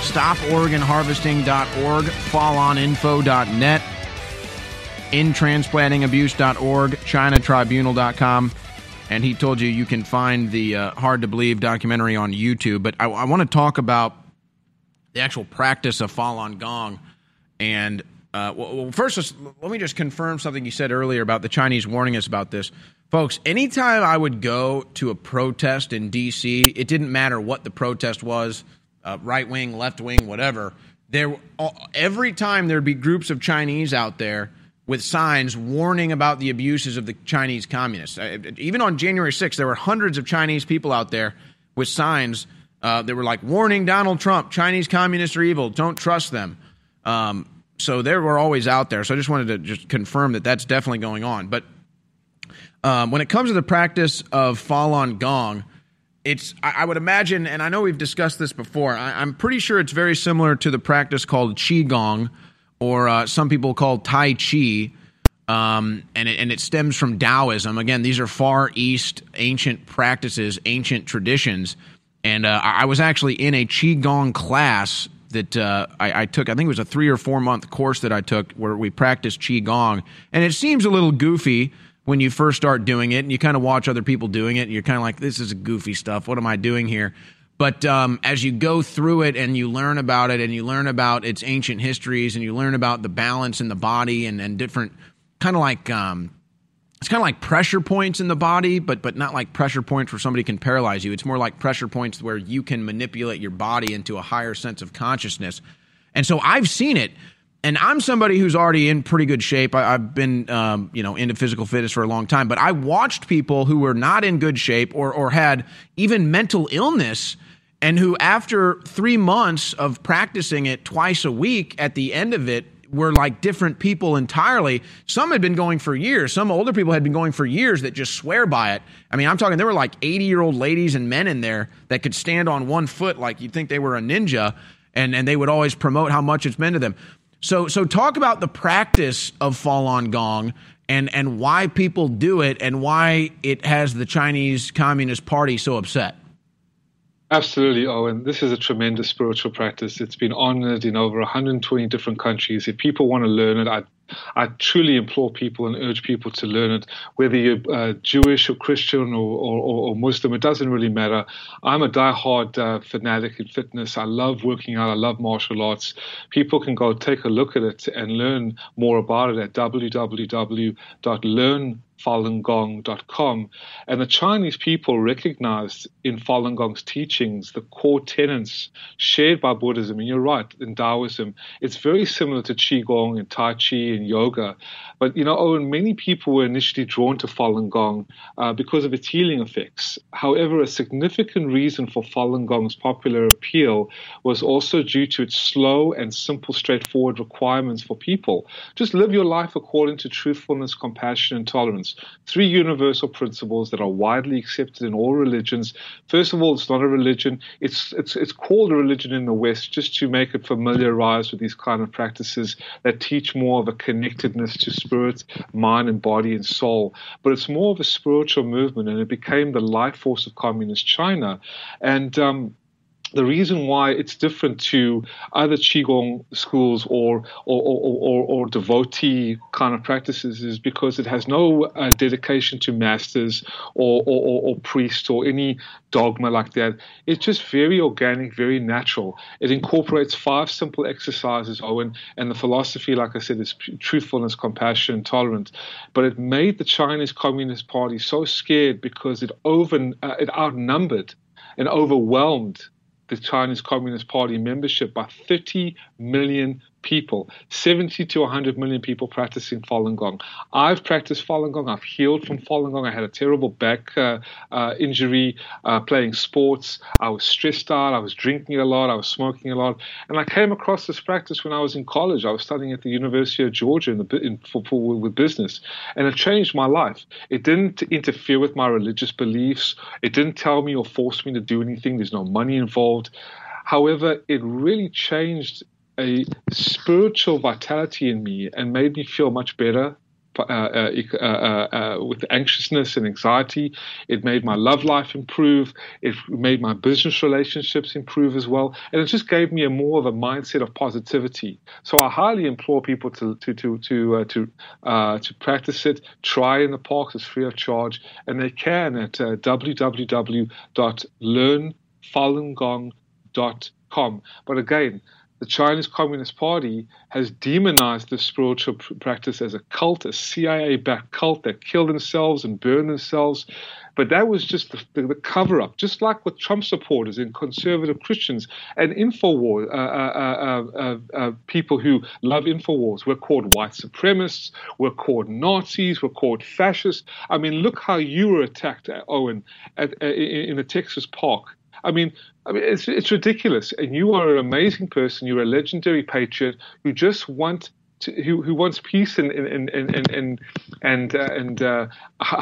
stoporganharvesting.org, faluninfo.net, endtransplantabuse.org, chinatribunal.com. And he told you you can find the uh, Hard to Believe documentary on YouTube. But I, I want to talk about the actual practice of Falun Gong. And uh, well, first, let me just confirm something you said earlier about the Chinese warning us about this. Folks, anytime I would go to a protest in D.C., it didn't matter what the protest was uh, right wing, left wing, whatever. There, every time there'd be groups of Chinese out there with signs warning about the abuses of the Chinese communists. Uh, even on January 6th, there were hundreds of Chinese people out there with signs uh, that were like, warning Donald Trump, Chinese communists are evil, don't trust them. Um, so they were always out there. So I just wanted to just confirm that that's definitely going on. But um, when it comes to the practice of Falun Gong, it's I, I, would imagine, and I know we've discussed this before. I, am pretty sure it's very similar to the practice called Qigong, or uh, some people call Tai Chi, um, and it, and it stems from Taoism. Again, these are Far East ancient practices, ancient traditions. And uh, I was actually in a Qigong class that uh, I, I, took. I think it was a three or four month course that I took where we practiced Qigong. And it seems a little goofy when you first start doing it and you kind of watch other people doing it and you're kind of like, this is goofy stuff. What am I doing here? But um, as you go through it and you learn about it and you learn about its ancient histories and you learn about the balance in the body and, and different kind of like um, it's kind of like pressure points in the body, but but not like pressure points where somebody can paralyze you. It's more like pressure points where you can manipulate your body into a higher sense of consciousness. And so I've seen it, and I'm somebody who's already in pretty good shape. I, have been um, you know into physical fitness for a long time, but I watched people who were not in good shape or or had even mental illness. And who, after three months of practicing it twice a week, at the end of it, were like different people entirely. Some had been going for years. Some older people had been going for years that just swear by it. I mean, I'm talking, there were like 80 year old ladies and men in there that could stand on one foot like you'd think they were a ninja, and, and they would always promote how much it's meant to them. So, so talk about the practice of Falun Gong and, and why people do it and why it has the Chinese Communist Party so upset. Absolutely, Owen. This is a tremendous spiritual practice. It's been honored in over 120 different countries. If people want to learn it, I I truly implore people and urge people to learn it, whether you're uh, Jewish or Christian or, or, or, Muslim, it doesn't really matter. I'm a die-hard uh, fanatic in fitness. I love working out, I love martial arts. People can go take a look at it and learn more about it at www.learn falungong.com. And the Chinese people recognized in Falun Gong's teachings the core tenets shared by Buddhism. And you're right, in Taoism, it's very similar to Qigong and Tai Chi and yoga. But, you know, Owen, many people were initially drawn to Falun Gong uh, because of its healing effects. However, a significant reason for Falun Gong's popular appeal was also due to its slow and simple, straightforward requirements for people. Just live your life according to truthfulness, compassion, and tolerance three universal principles that are widely accepted in all religions. First of all, it's not a religion. It's it's it's called a religion in the West just to make it familiarized with these kind of practices that teach more of a connectedness to spirit, mind, and body and soul. But it's more of a spiritual movement, and it became the life force of communist China. And um, the reason why it's different to other qigong schools or or, or, or, or devotee kind of practices is because it has no uh, dedication to masters or, or, or priests or any dogma like that. It's just very organic, very natural. It incorporates five simple exercises, Owen, and the philosophy, like I said, is truthfulness, compassion, tolerance. But it made the Chinese Communist Party so scared because it over uh, it outnumbered and overwhelmed the Chinese Communist Party membership by 30 million people, 70 to 100 million people practicing Falun Gong. I've practiced Falun Gong. I've healed from Falun Gong. I had a terrible back uh, uh, injury uh, playing sports. I was stressed out. I was drinking a lot. I was smoking a lot. And I came across this practice when I was in college. I was studying at the University of Georgia in the, in, for, for, with business. And it changed my life. It didn't interfere with my religious beliefs. It didn't tell me or force me to do anything. There's no money involved. However, it really changed a spiritual vitality in me and made me feel much better uh, uh, uh, uh, uh, with anxiousness and anxiety. It made my love life improve. It made my business relationships improve as well, and it just gave me a more of a mindset of positivity. So I highly implore people to to to to uh, to, to practice it. Try in the parks; it's free of charge, and they can at uh, www.learnfalungong.com. But again, the Chinese Communist Party has demonized this spiritual pr- practice as a cult, a CIA backed cult that kill themselves and burn themselves. But that was just the, the, the cover up, just like with Trump supporters and conservative Christians and InfoWars, uh, uh, uh, uh, uh, people who love InfoWars. We're called white supremacists, we're called Nazis, we're called fascists. I mean, look how you were attacked, uh, Owen, at, uh, in, in the Texas park. I mean, I mean, it's it's ridiculous. And you are an amazing person. You're a legendary patriot who just want to, who who wants peace and and and and and uh, and uh,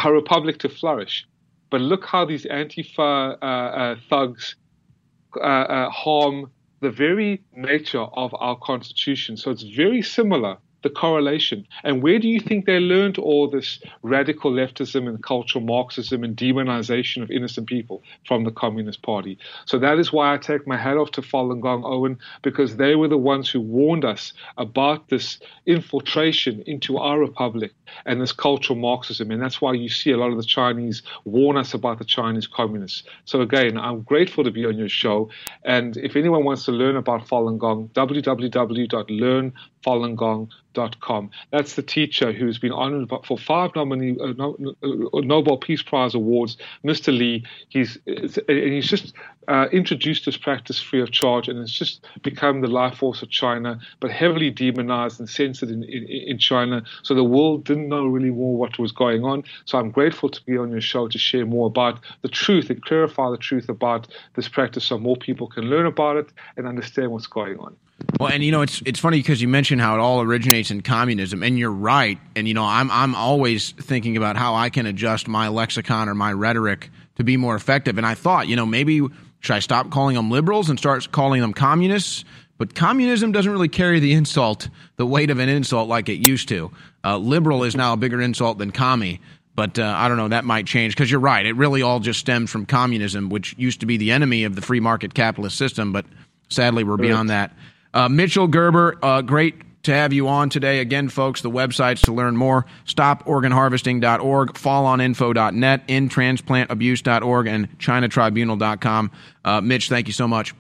our republic to flourish. But look how these Antifa uh, uh, thugs uh, uh, harm the very nature of our constitution. So it's very similar the correlation. And where do you think they learned all this radical leftism and cultural Marxism and demonization of innocent people from the Communist Party? So that is why I take my hat off to Falun Gong Owen, because they were the ones who warned us about this infiltration into our republic and this cultural Marxism. And that's why you see a lot of the Chinese warn us about the Chinese communists. So again, I'm grateful to be on your show. And if anyone wants to learn about Falun Gong, www.learnfalungong.com. That's the teacher who's been honored for five nominee, uh, no, uh, Nobel Peace Prize awards, Mr. Li. He's he's just uh, introduced this practice free of charge, and it's just become the life force of China, but heavily demonized and censored in, in, in China. So the world didn't know really more what was going on. So I'm grateful to be on your show to share more about the truth and clarify the truth about this practice, so more people can learn about it and understand what's going on. Well, and you know it's it's funny because you mentioned how it all originates in communism, and you're right. And you know I'm I'm always thinking about how I can adjust my lexicon or my rhetoric to be more effective. And I thought, you know, maybe should I stop calling them liberals and start calling them communists? But communism doesn't really carry the insult, the weight of an insult like it used to. Uh, liberal is now a bigger insult than commie. But uh, I don't know, that might change because you're right. It really all just stems from communism, which used to be the enemy of the free market capitalist system. But sadly, we're beyond that. Uh, Mitchell Gerber, uh, great to have you on today. Again, folks, the websites to learn more stoporganharvesting.org, faluninfo.net, endtransplantabuse.org, and chinatribunal.com. Uh, Mitch, thank you so much.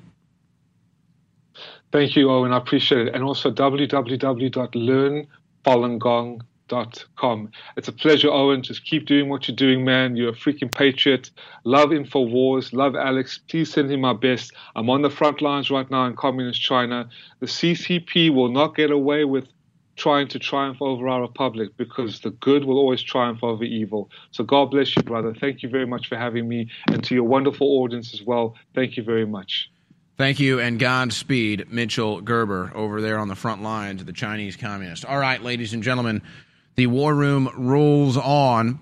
Thank you, Owen. I appreciate it. And also www.learnfalungong.com. It's a pleasure, Owen. Just keep doing what you're doing, man. You're a freaking patriot. Love InfoWars. Love Alex. Please send him my best. I'm on the front lines right now in communist China. The CCP will not get away with trying to triumph over our republic because the good will always triumph over evil. So God bless you, brother. Thank you very much for having me. And to your wonderful audience as well, thank you very much. Thank you, and Godspeed, Mitchell Gerber, over there on the front lines of the Chinese communists. All right, ladies and gentlemen, the war room rolls on.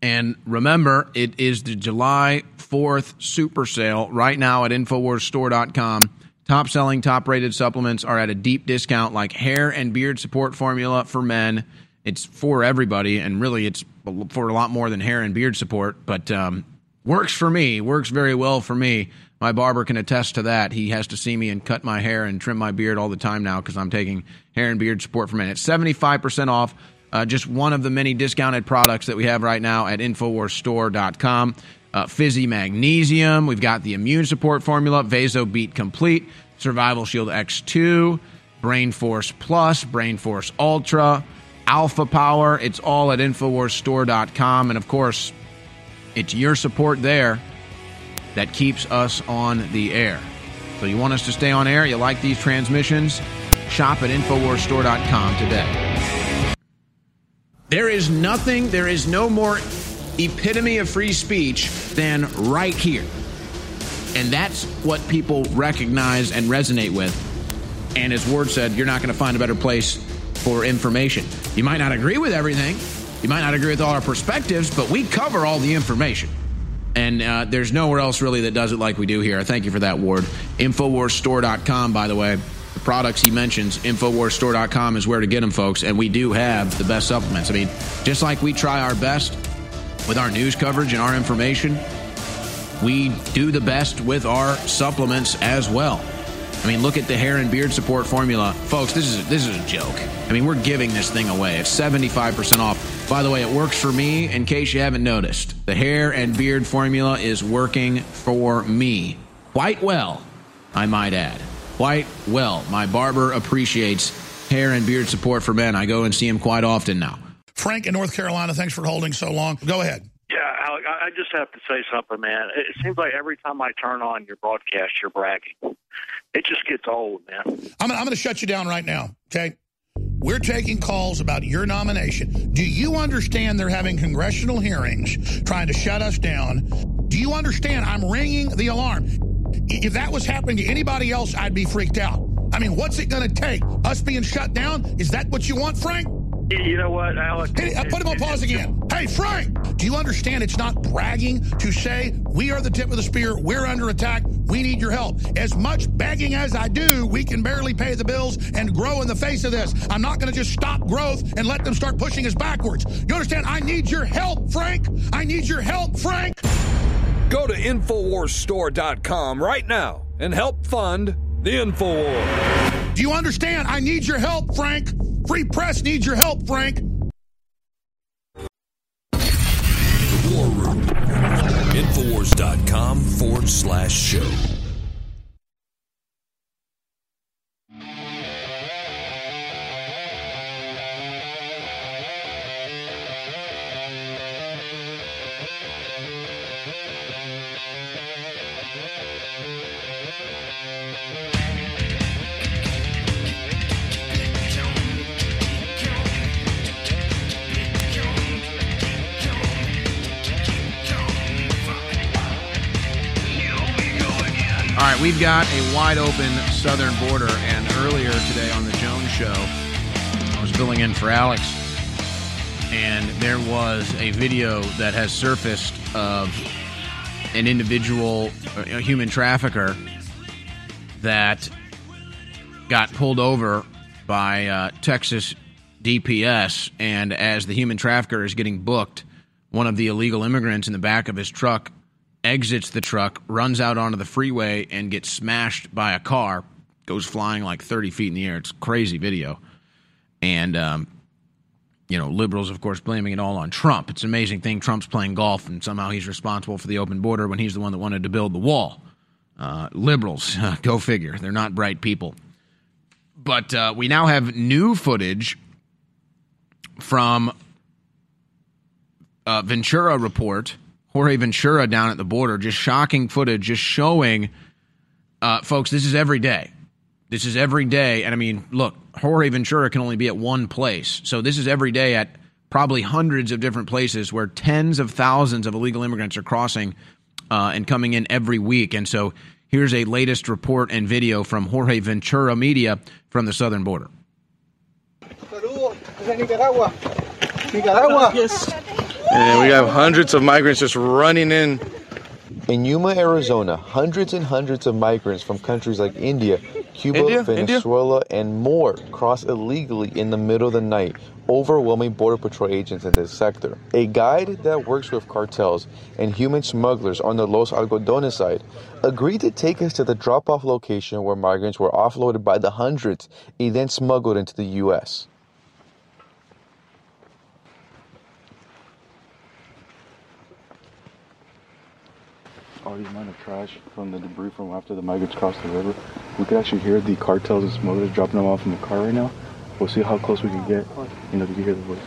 And remember, it is the July 4th super sale right now at InfoWarsStore.com. Top selling, top rated supplements are at a deep discount, like hair and beard support formula for men. It's for everybody, and really, it's for a lot more than hair and beard support, but um, works for me, works very well for me. My barber can attest to that. He has to see me and cut my hair and trim my beard all the time now because I'm taking hair and beard support for men. It's 75% off. Uh, just one of the many discounted products that we have right now at InfoWarsStore.com. Uh, Fizzy Magnesium. We've got the immune support formula, Vaso Beat Complete, Survival Shield X2, Brain Force Plus, Brain Force Ultra, Alpha Power. It's all at InfoWarsStore.com. And of course, it's your support there that keeps us on the air. So you want us to stay on air? You like these transmissions? Shop at InfoWarsStore.com today. There is nothing, there is no more epitome of free speech than right here. And that's what people recognize and resonate with. And as Ward said, you're not going to find a better place for information. You might not agree with everything, you might not agree with all our perspectives, but we cover all the information. And uh, there's nowhere else really that does it like we do here. Thank you for that, Ward. Infowarsstore.com, by the way. Products he mentions, InfoWarsStore.com is where to get them, folks. And we do have the best supplements. I mean, just like we try our best with our news coverage and our information, we do the best with our supplements as well. I mean, look at the hair and beard support formula, folks. This is this is a joke. I mean, we're giving this thing away. It's seventy five percent off. By the way, it works for me. In case you haven't noticed, the hair and beard formula is working for me quite well. I might add, quite well. My barber appreciates hair and beard support for men. I go and see him quite often now. Frank in North Carolina, thanks for holding so long. Go ahead. Yeah, Alec, I I just have to say something, man. It seems like every time I turn on your broadcast, you're bragging. It just gets old, man. I'm, I'm going to shut you down right now, okay? We're taking calls about your nomination. Do you understand they're having congressional hearings trying to shut us down? Do you understand I'm ringing the alarm? If that was happening to anybody else, I'd be freaked out. I mean, what's it going to take? Us being shut down? Is that what you want, Frank? You- know what, Alec? Hey, uh, put him on pause again. Hey, Frank, do you understand it's not bragging to say we are the tip of the spear, we're under attack, we need your help? As much begging as I do, we can barely pay the bills and grow in the face of this. I'm not going to just stop growth and let them start pushing us backwards. You understand? I need your help, Frank. I need your help, Frank. Go to InfoWarsStore.com right now and help fund the InfoWar. Do you understand? I need your help, Frank. Free press needs your help, Frank. The War Room. Infowars.com forward slash show. We've got a wide open southern border, and earlier today on the Jones Show, I was filling in for Alex, and there was a video that has surfaced of an individual, a human trafficker, that got pulled over by uh, Texas DPS, and as the human trafficker is getting booked, one of the illegal immigrants in the back of his truck exits the truck, runs out onto the freeway, and gets smashed by a car. Goes flying like 30 feet in the air. It's crazy video. And, um, you know, liberals, of course, blaming it all on Trump. It's an amazing thing. Trump's playing golf, and somehow he's responsible for the open border when he's the one that wanted to build the wall. Uh, liberals, go figure. They're not bright people. But uh, we now have new footage from uh, Ventura report, Jorge Ventura down at the border, just shocking footage, just showing, uh, folks, this is every day. This is every day. And I mean, look, Jorge Ventura can only be at one place. So this is every day at probably hundreds of different places where tens of thousands of illegal immigrants are crossing uh, and coming in every week. And so here's a latest report and video from Jorge Ventura Media from the southern border. Nicaragua. Nicaragua. Yes. And we have hundreds of migrants just running in. In Yuma, Arizona, hundreds and hundreds of migrants from countries like India, Cuba, India? Venezuela, and more cross illegally in the middle of the night, overwhelming Border Patrol agents in this sector. A guide that works with cartels and human smugglers on the Los Algodones side agreed to take us to the drop off location where migrants were offloaded by the hundreds and then smuggled into the U.S. all the amount of trash from the debris from after the migrants crossed the river. We could actually hear the cartels and smugglers dropping them off in the car right now. We'll see how close we can get. You know, if you can hear the voice.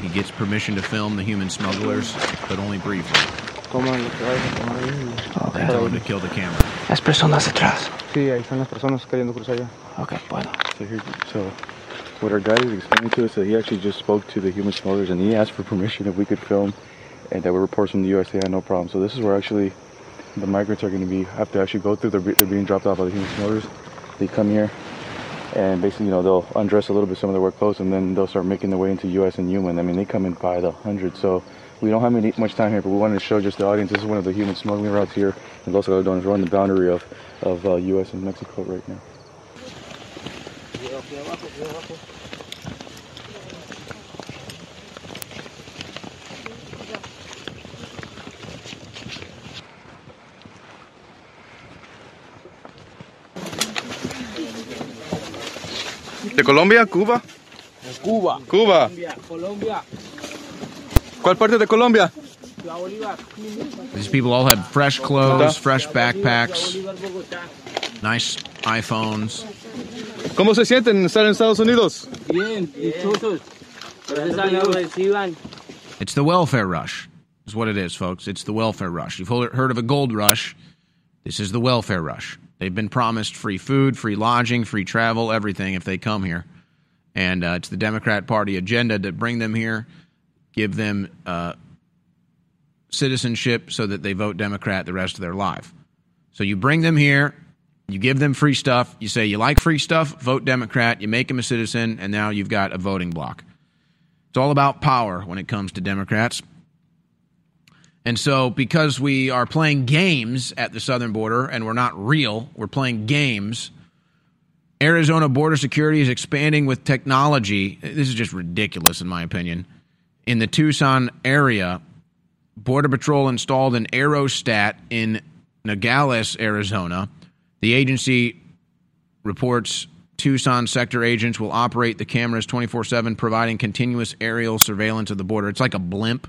He gets permission to film the human smugglers, but only briefly. Toma lo que vayas a tomar ahí. They tell him to kill the camera. Las personas atrás. Sí, ahí están las personas queriendo cruzar allá. Okay, puedo. So here, so what our guide is explaining to us that he actually just spoke to the human smugglers and he asked for permission if we could film, and that we reports from the U.S. They had no problem. So this is where actually the migrants are going to be have to actually go through. They're, they're being dropped off by the human smugglers. They come here, and basically, you know, they'll undress a little bit some of their work clothes, and then they'll start making their way into U.S. and human. I mean, they come in by the hundreds. So we don't have any, much time here, but we wanted to show just the audience. This is one of the human smuggling routes here in Los Algodones. We're on the boundary of of uh, U.S. and Mexico right now. ¿De Colombia? ¿Cuba? Cuba. Cuba. Colombia. ¿Cuál parte de Colombia? These people all had fresh clothes, fresh backpacks, nice iPhones. ¿Cómo se sienten estar en Estados Unidos? Bien, dichosos. Gracias a Dios. It's the welfare rush, is what it is, folks. It's the welfare rush. You've heard of a gold rush. This is the welfare rush. They've been promised free food, free lodging, free travel, everything if they come here. And uh, it's the Democrat Party agenda to bring them here, give them uh, citizenship so that they vote Democrat the rest of their life. So you bring them here, you give them free stuff, you say you like free stuff, vote Democrat, you make them a citizen, and now you've got a voting block. It's all about power when it comes to Democrats. And so, because we are playing games at the southern border and we're not real, we're playing games. Arizona border security is expanding with technology. This is just ridiculous, in my opinion. In the Tucson area, Border Patrol installed an aerostat in Nogales, Arizona. The agency reports Tucson sector agents will operate the cameras 24 7, providing continuous aerial surveillance of the border. It's like a blimp.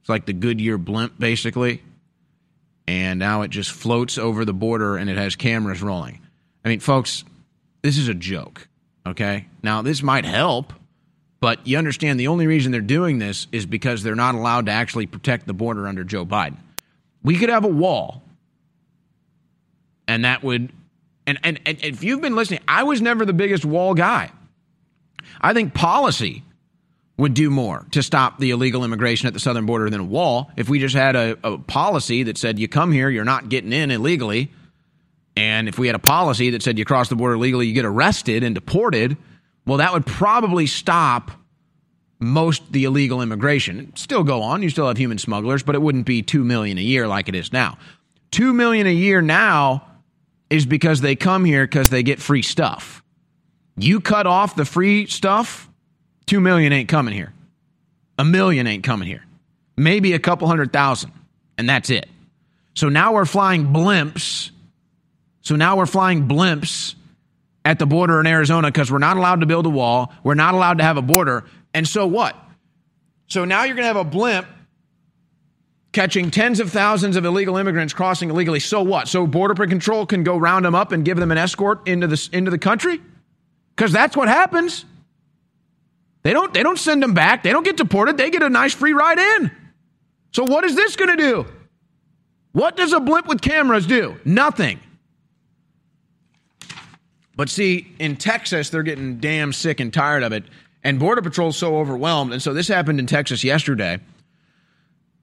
It's like the Goodyear blimp, basically. And now it just floats over the border and it has cameras rolling. I mean, folks, this is a joke, okay? Now, this might help, but you understand the only reason they're doing this is because they're not allowed to actually protect the border under Joe Biden. We could have a wall, and that would, and, and, and if you've been listening, I was never the biggest wall guy. I think policy would do more to stop the illegal immigration at the southern border than a wall. If we just had a, a policy that said you come here, you're not getting in illegally, and if we had a policy that said you cross the border legally, you get arrested and deported, well, that would probably stop most the illegal immigration. It'd still go on. You still have human smugglers, but it wouldn't be 2 million a year like it is now. 2 million a year now is because they come here because they get free stuff. You cut off the free stuff, 2 million ain't coming here. A million ain't coming here. Maybe a couple hundred thousand, and that's it. So now we're flying blimps. So now we're flying blimps at the border in Arizona because we're not allowed to build a wall. We're not allowed to have a border. And so what? So now you're going to have a blimp catching tens of thousands of illegal immigrants crossing illegally. So what? So border control can go round them up and give them an escort into the into the country? Cuz that's what happens. They don't they don't send them back. They don't get deported. They get a nice free ride in. So what is this going to do? What does a blimp with cameras do? Nothing. But see, in Texas, they're getting damn sick and tired of it. And Border Patrol's so overwhelmed. And so this happened in Texas yesterday.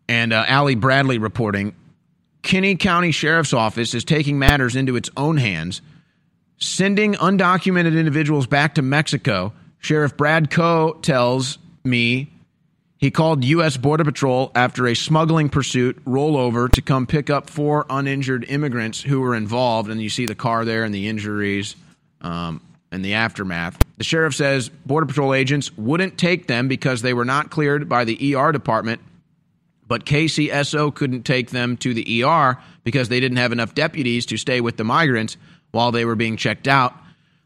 And uh, Ali Bradley reporting Kinney County Sheriff's Office is taking matters into its own hands, sending undocumented individuals back to Mexico. Sheriff Brad Coe tells me he called U.S. Border Patrol after a smuggling pursuit rollover to come pick up four uninjured immigrants who were involved. And you see the car there and the injuries um, the aftermath. The sheriff says Border Patrol agents wouldn't take them because they were not cleared by the ER department, but KCSO couldn't take them to the ER because they didn't have enough deputies to stay with the migrants while they were being checked out.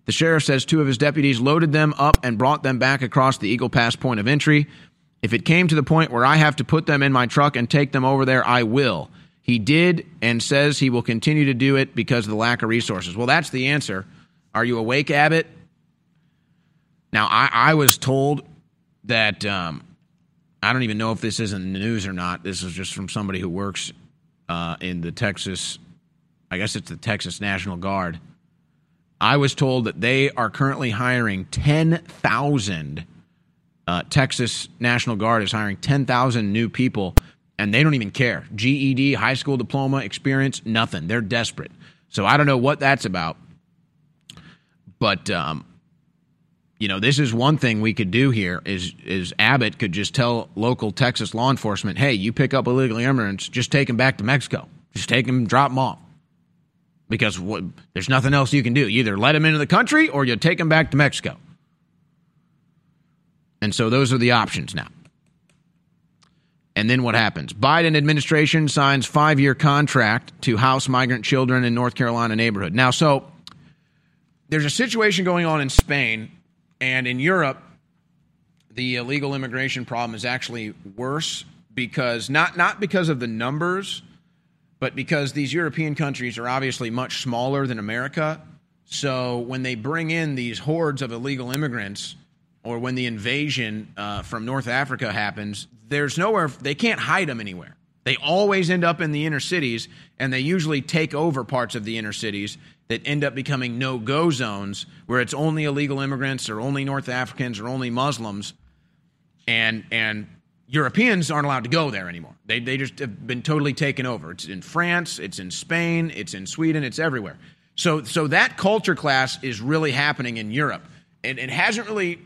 The sheriff says two of his deputies loaded them up and brought them back across the Eagle Pass point of entry. If it came to the point where I have to put them in my truck and take them over there, I will. He did and says he will continue to do it because of the lack of resources. Well, that's the answer. Are you awake, Abbott? Now, I, I was told that um, I don't even know if this is in the news or not. This is just from somebody who works uh, in the Texas, I guess it's the Texas National Guard. I was told that they are currently hiring 10,000. Uh, Texas National Guard is hiring 10,000 new people, and they don't even care. GED, high school diploma, experience, nothing. They're desperate. So I don't know what that's about. But um, you know, this is one thing we could do here is is Abbott could just tell local Texas law enforcement, "Hey, you pick up illegal immigrants, just take them back to Mexico. Just take them, drop them off." Because what, there's nothing else you can do. You either let them into the country or you take them back to Mexico. And so those are the options now. And then what happens? Biden administration signs five-year contract to house migrant children in North Carolina neighborhood. Now, so there's a situation going on in Spain and in Europe. The illegal immigration problem is actually worse because not not because of the numbers, but because these European countries are obviously much smaller than America. So when they bring in these hordes of illegal immigrants, or when the invasion uh, from North Africa happens, there's nowhere they can't hide them anywhere. They always end up in the inner cities, and they usually take over parts of the inner cities that end up becoming no-go zones where it's only illegal immigrants or only North Africans or only Muslims, and and Europeans aren't allowed to go there anymore. They they just have been totally taken over. It's in France, it's in Spain, it's in Sweden, it's everywhere. So so that culture class is really happening in Europe, and it hasn't really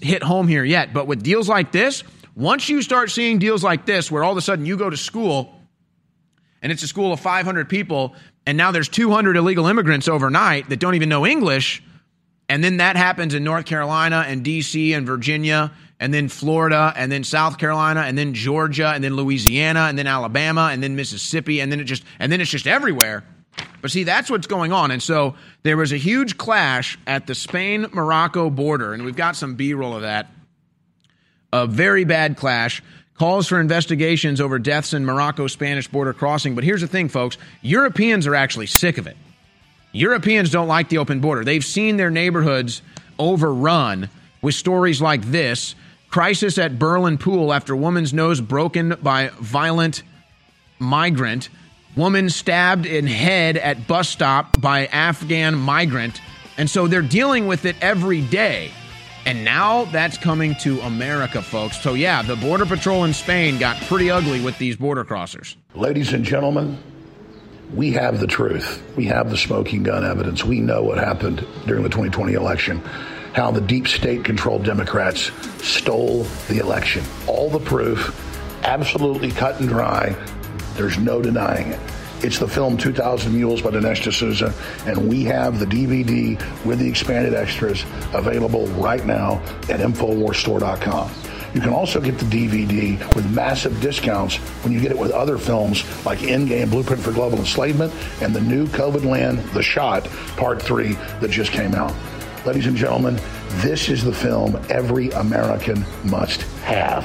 hit home here yet. But with deals like this, once you start seeing deals like this, where all of a sudden you go to school and it's a school of 500 people, and now there's 200 illegal immigrants overnight that don't even know English, and then that happens in North Carolina and D.C. and Virginia, and then Florida, and then South Carolina, and then Georgia, and then Louisiana, and then Alabama, and then Mississippi, and then it just and then it's just everywhere. But see, that's what's going on. And so there was a huge clash at the Spain Morocco border, and we've got some B roll of that. A very bad clash. Calls for investigations over deaths in Morocco Spanish border crossing. But here's the thing, folks Europeans are actually sick of it. Europeans don't like the open border. They've seen their neighborhoods overrun with stories like this crisis at Berlin pool after woman's nose broken by violent migrant. Woman stabbed in head at bus stop by Afghan migrant. And so they're dealing with it every day. And now that's coming to America, folks. So, yeah, the Border Patrol in Spain got pretty ugly with these border crossers. Ladies and gentlemen, we have the truth. We have the smoking gun evidence. We know what happened during the 2020 election, how the deep state controlled Democrats stole the election. All the proof, absolutely cut and dry. There's no denying it. It's the film 2000 Mules by Dinesh D'Souza, and we have the DVD with the expanded extras available right now at InfoWarsStore.com. You can also get the DVD with massive discounts when you get it with other films like Endgame Blueprint for Global Enslavement and the new COVID Land The Shot Part 3 that just came out. Ladies and gentlemen, this is the film every American must have.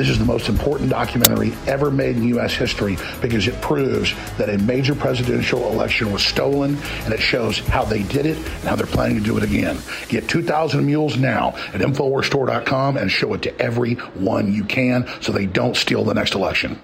This is the most important documentary ever made in U.S. history because it proves that a major presidential election was stolen and it shows how they did it and how they're planning to do it again. Get 2,000 Mules now at InfoWarsStore.com and show it to everyone you can so they don't steal the next election.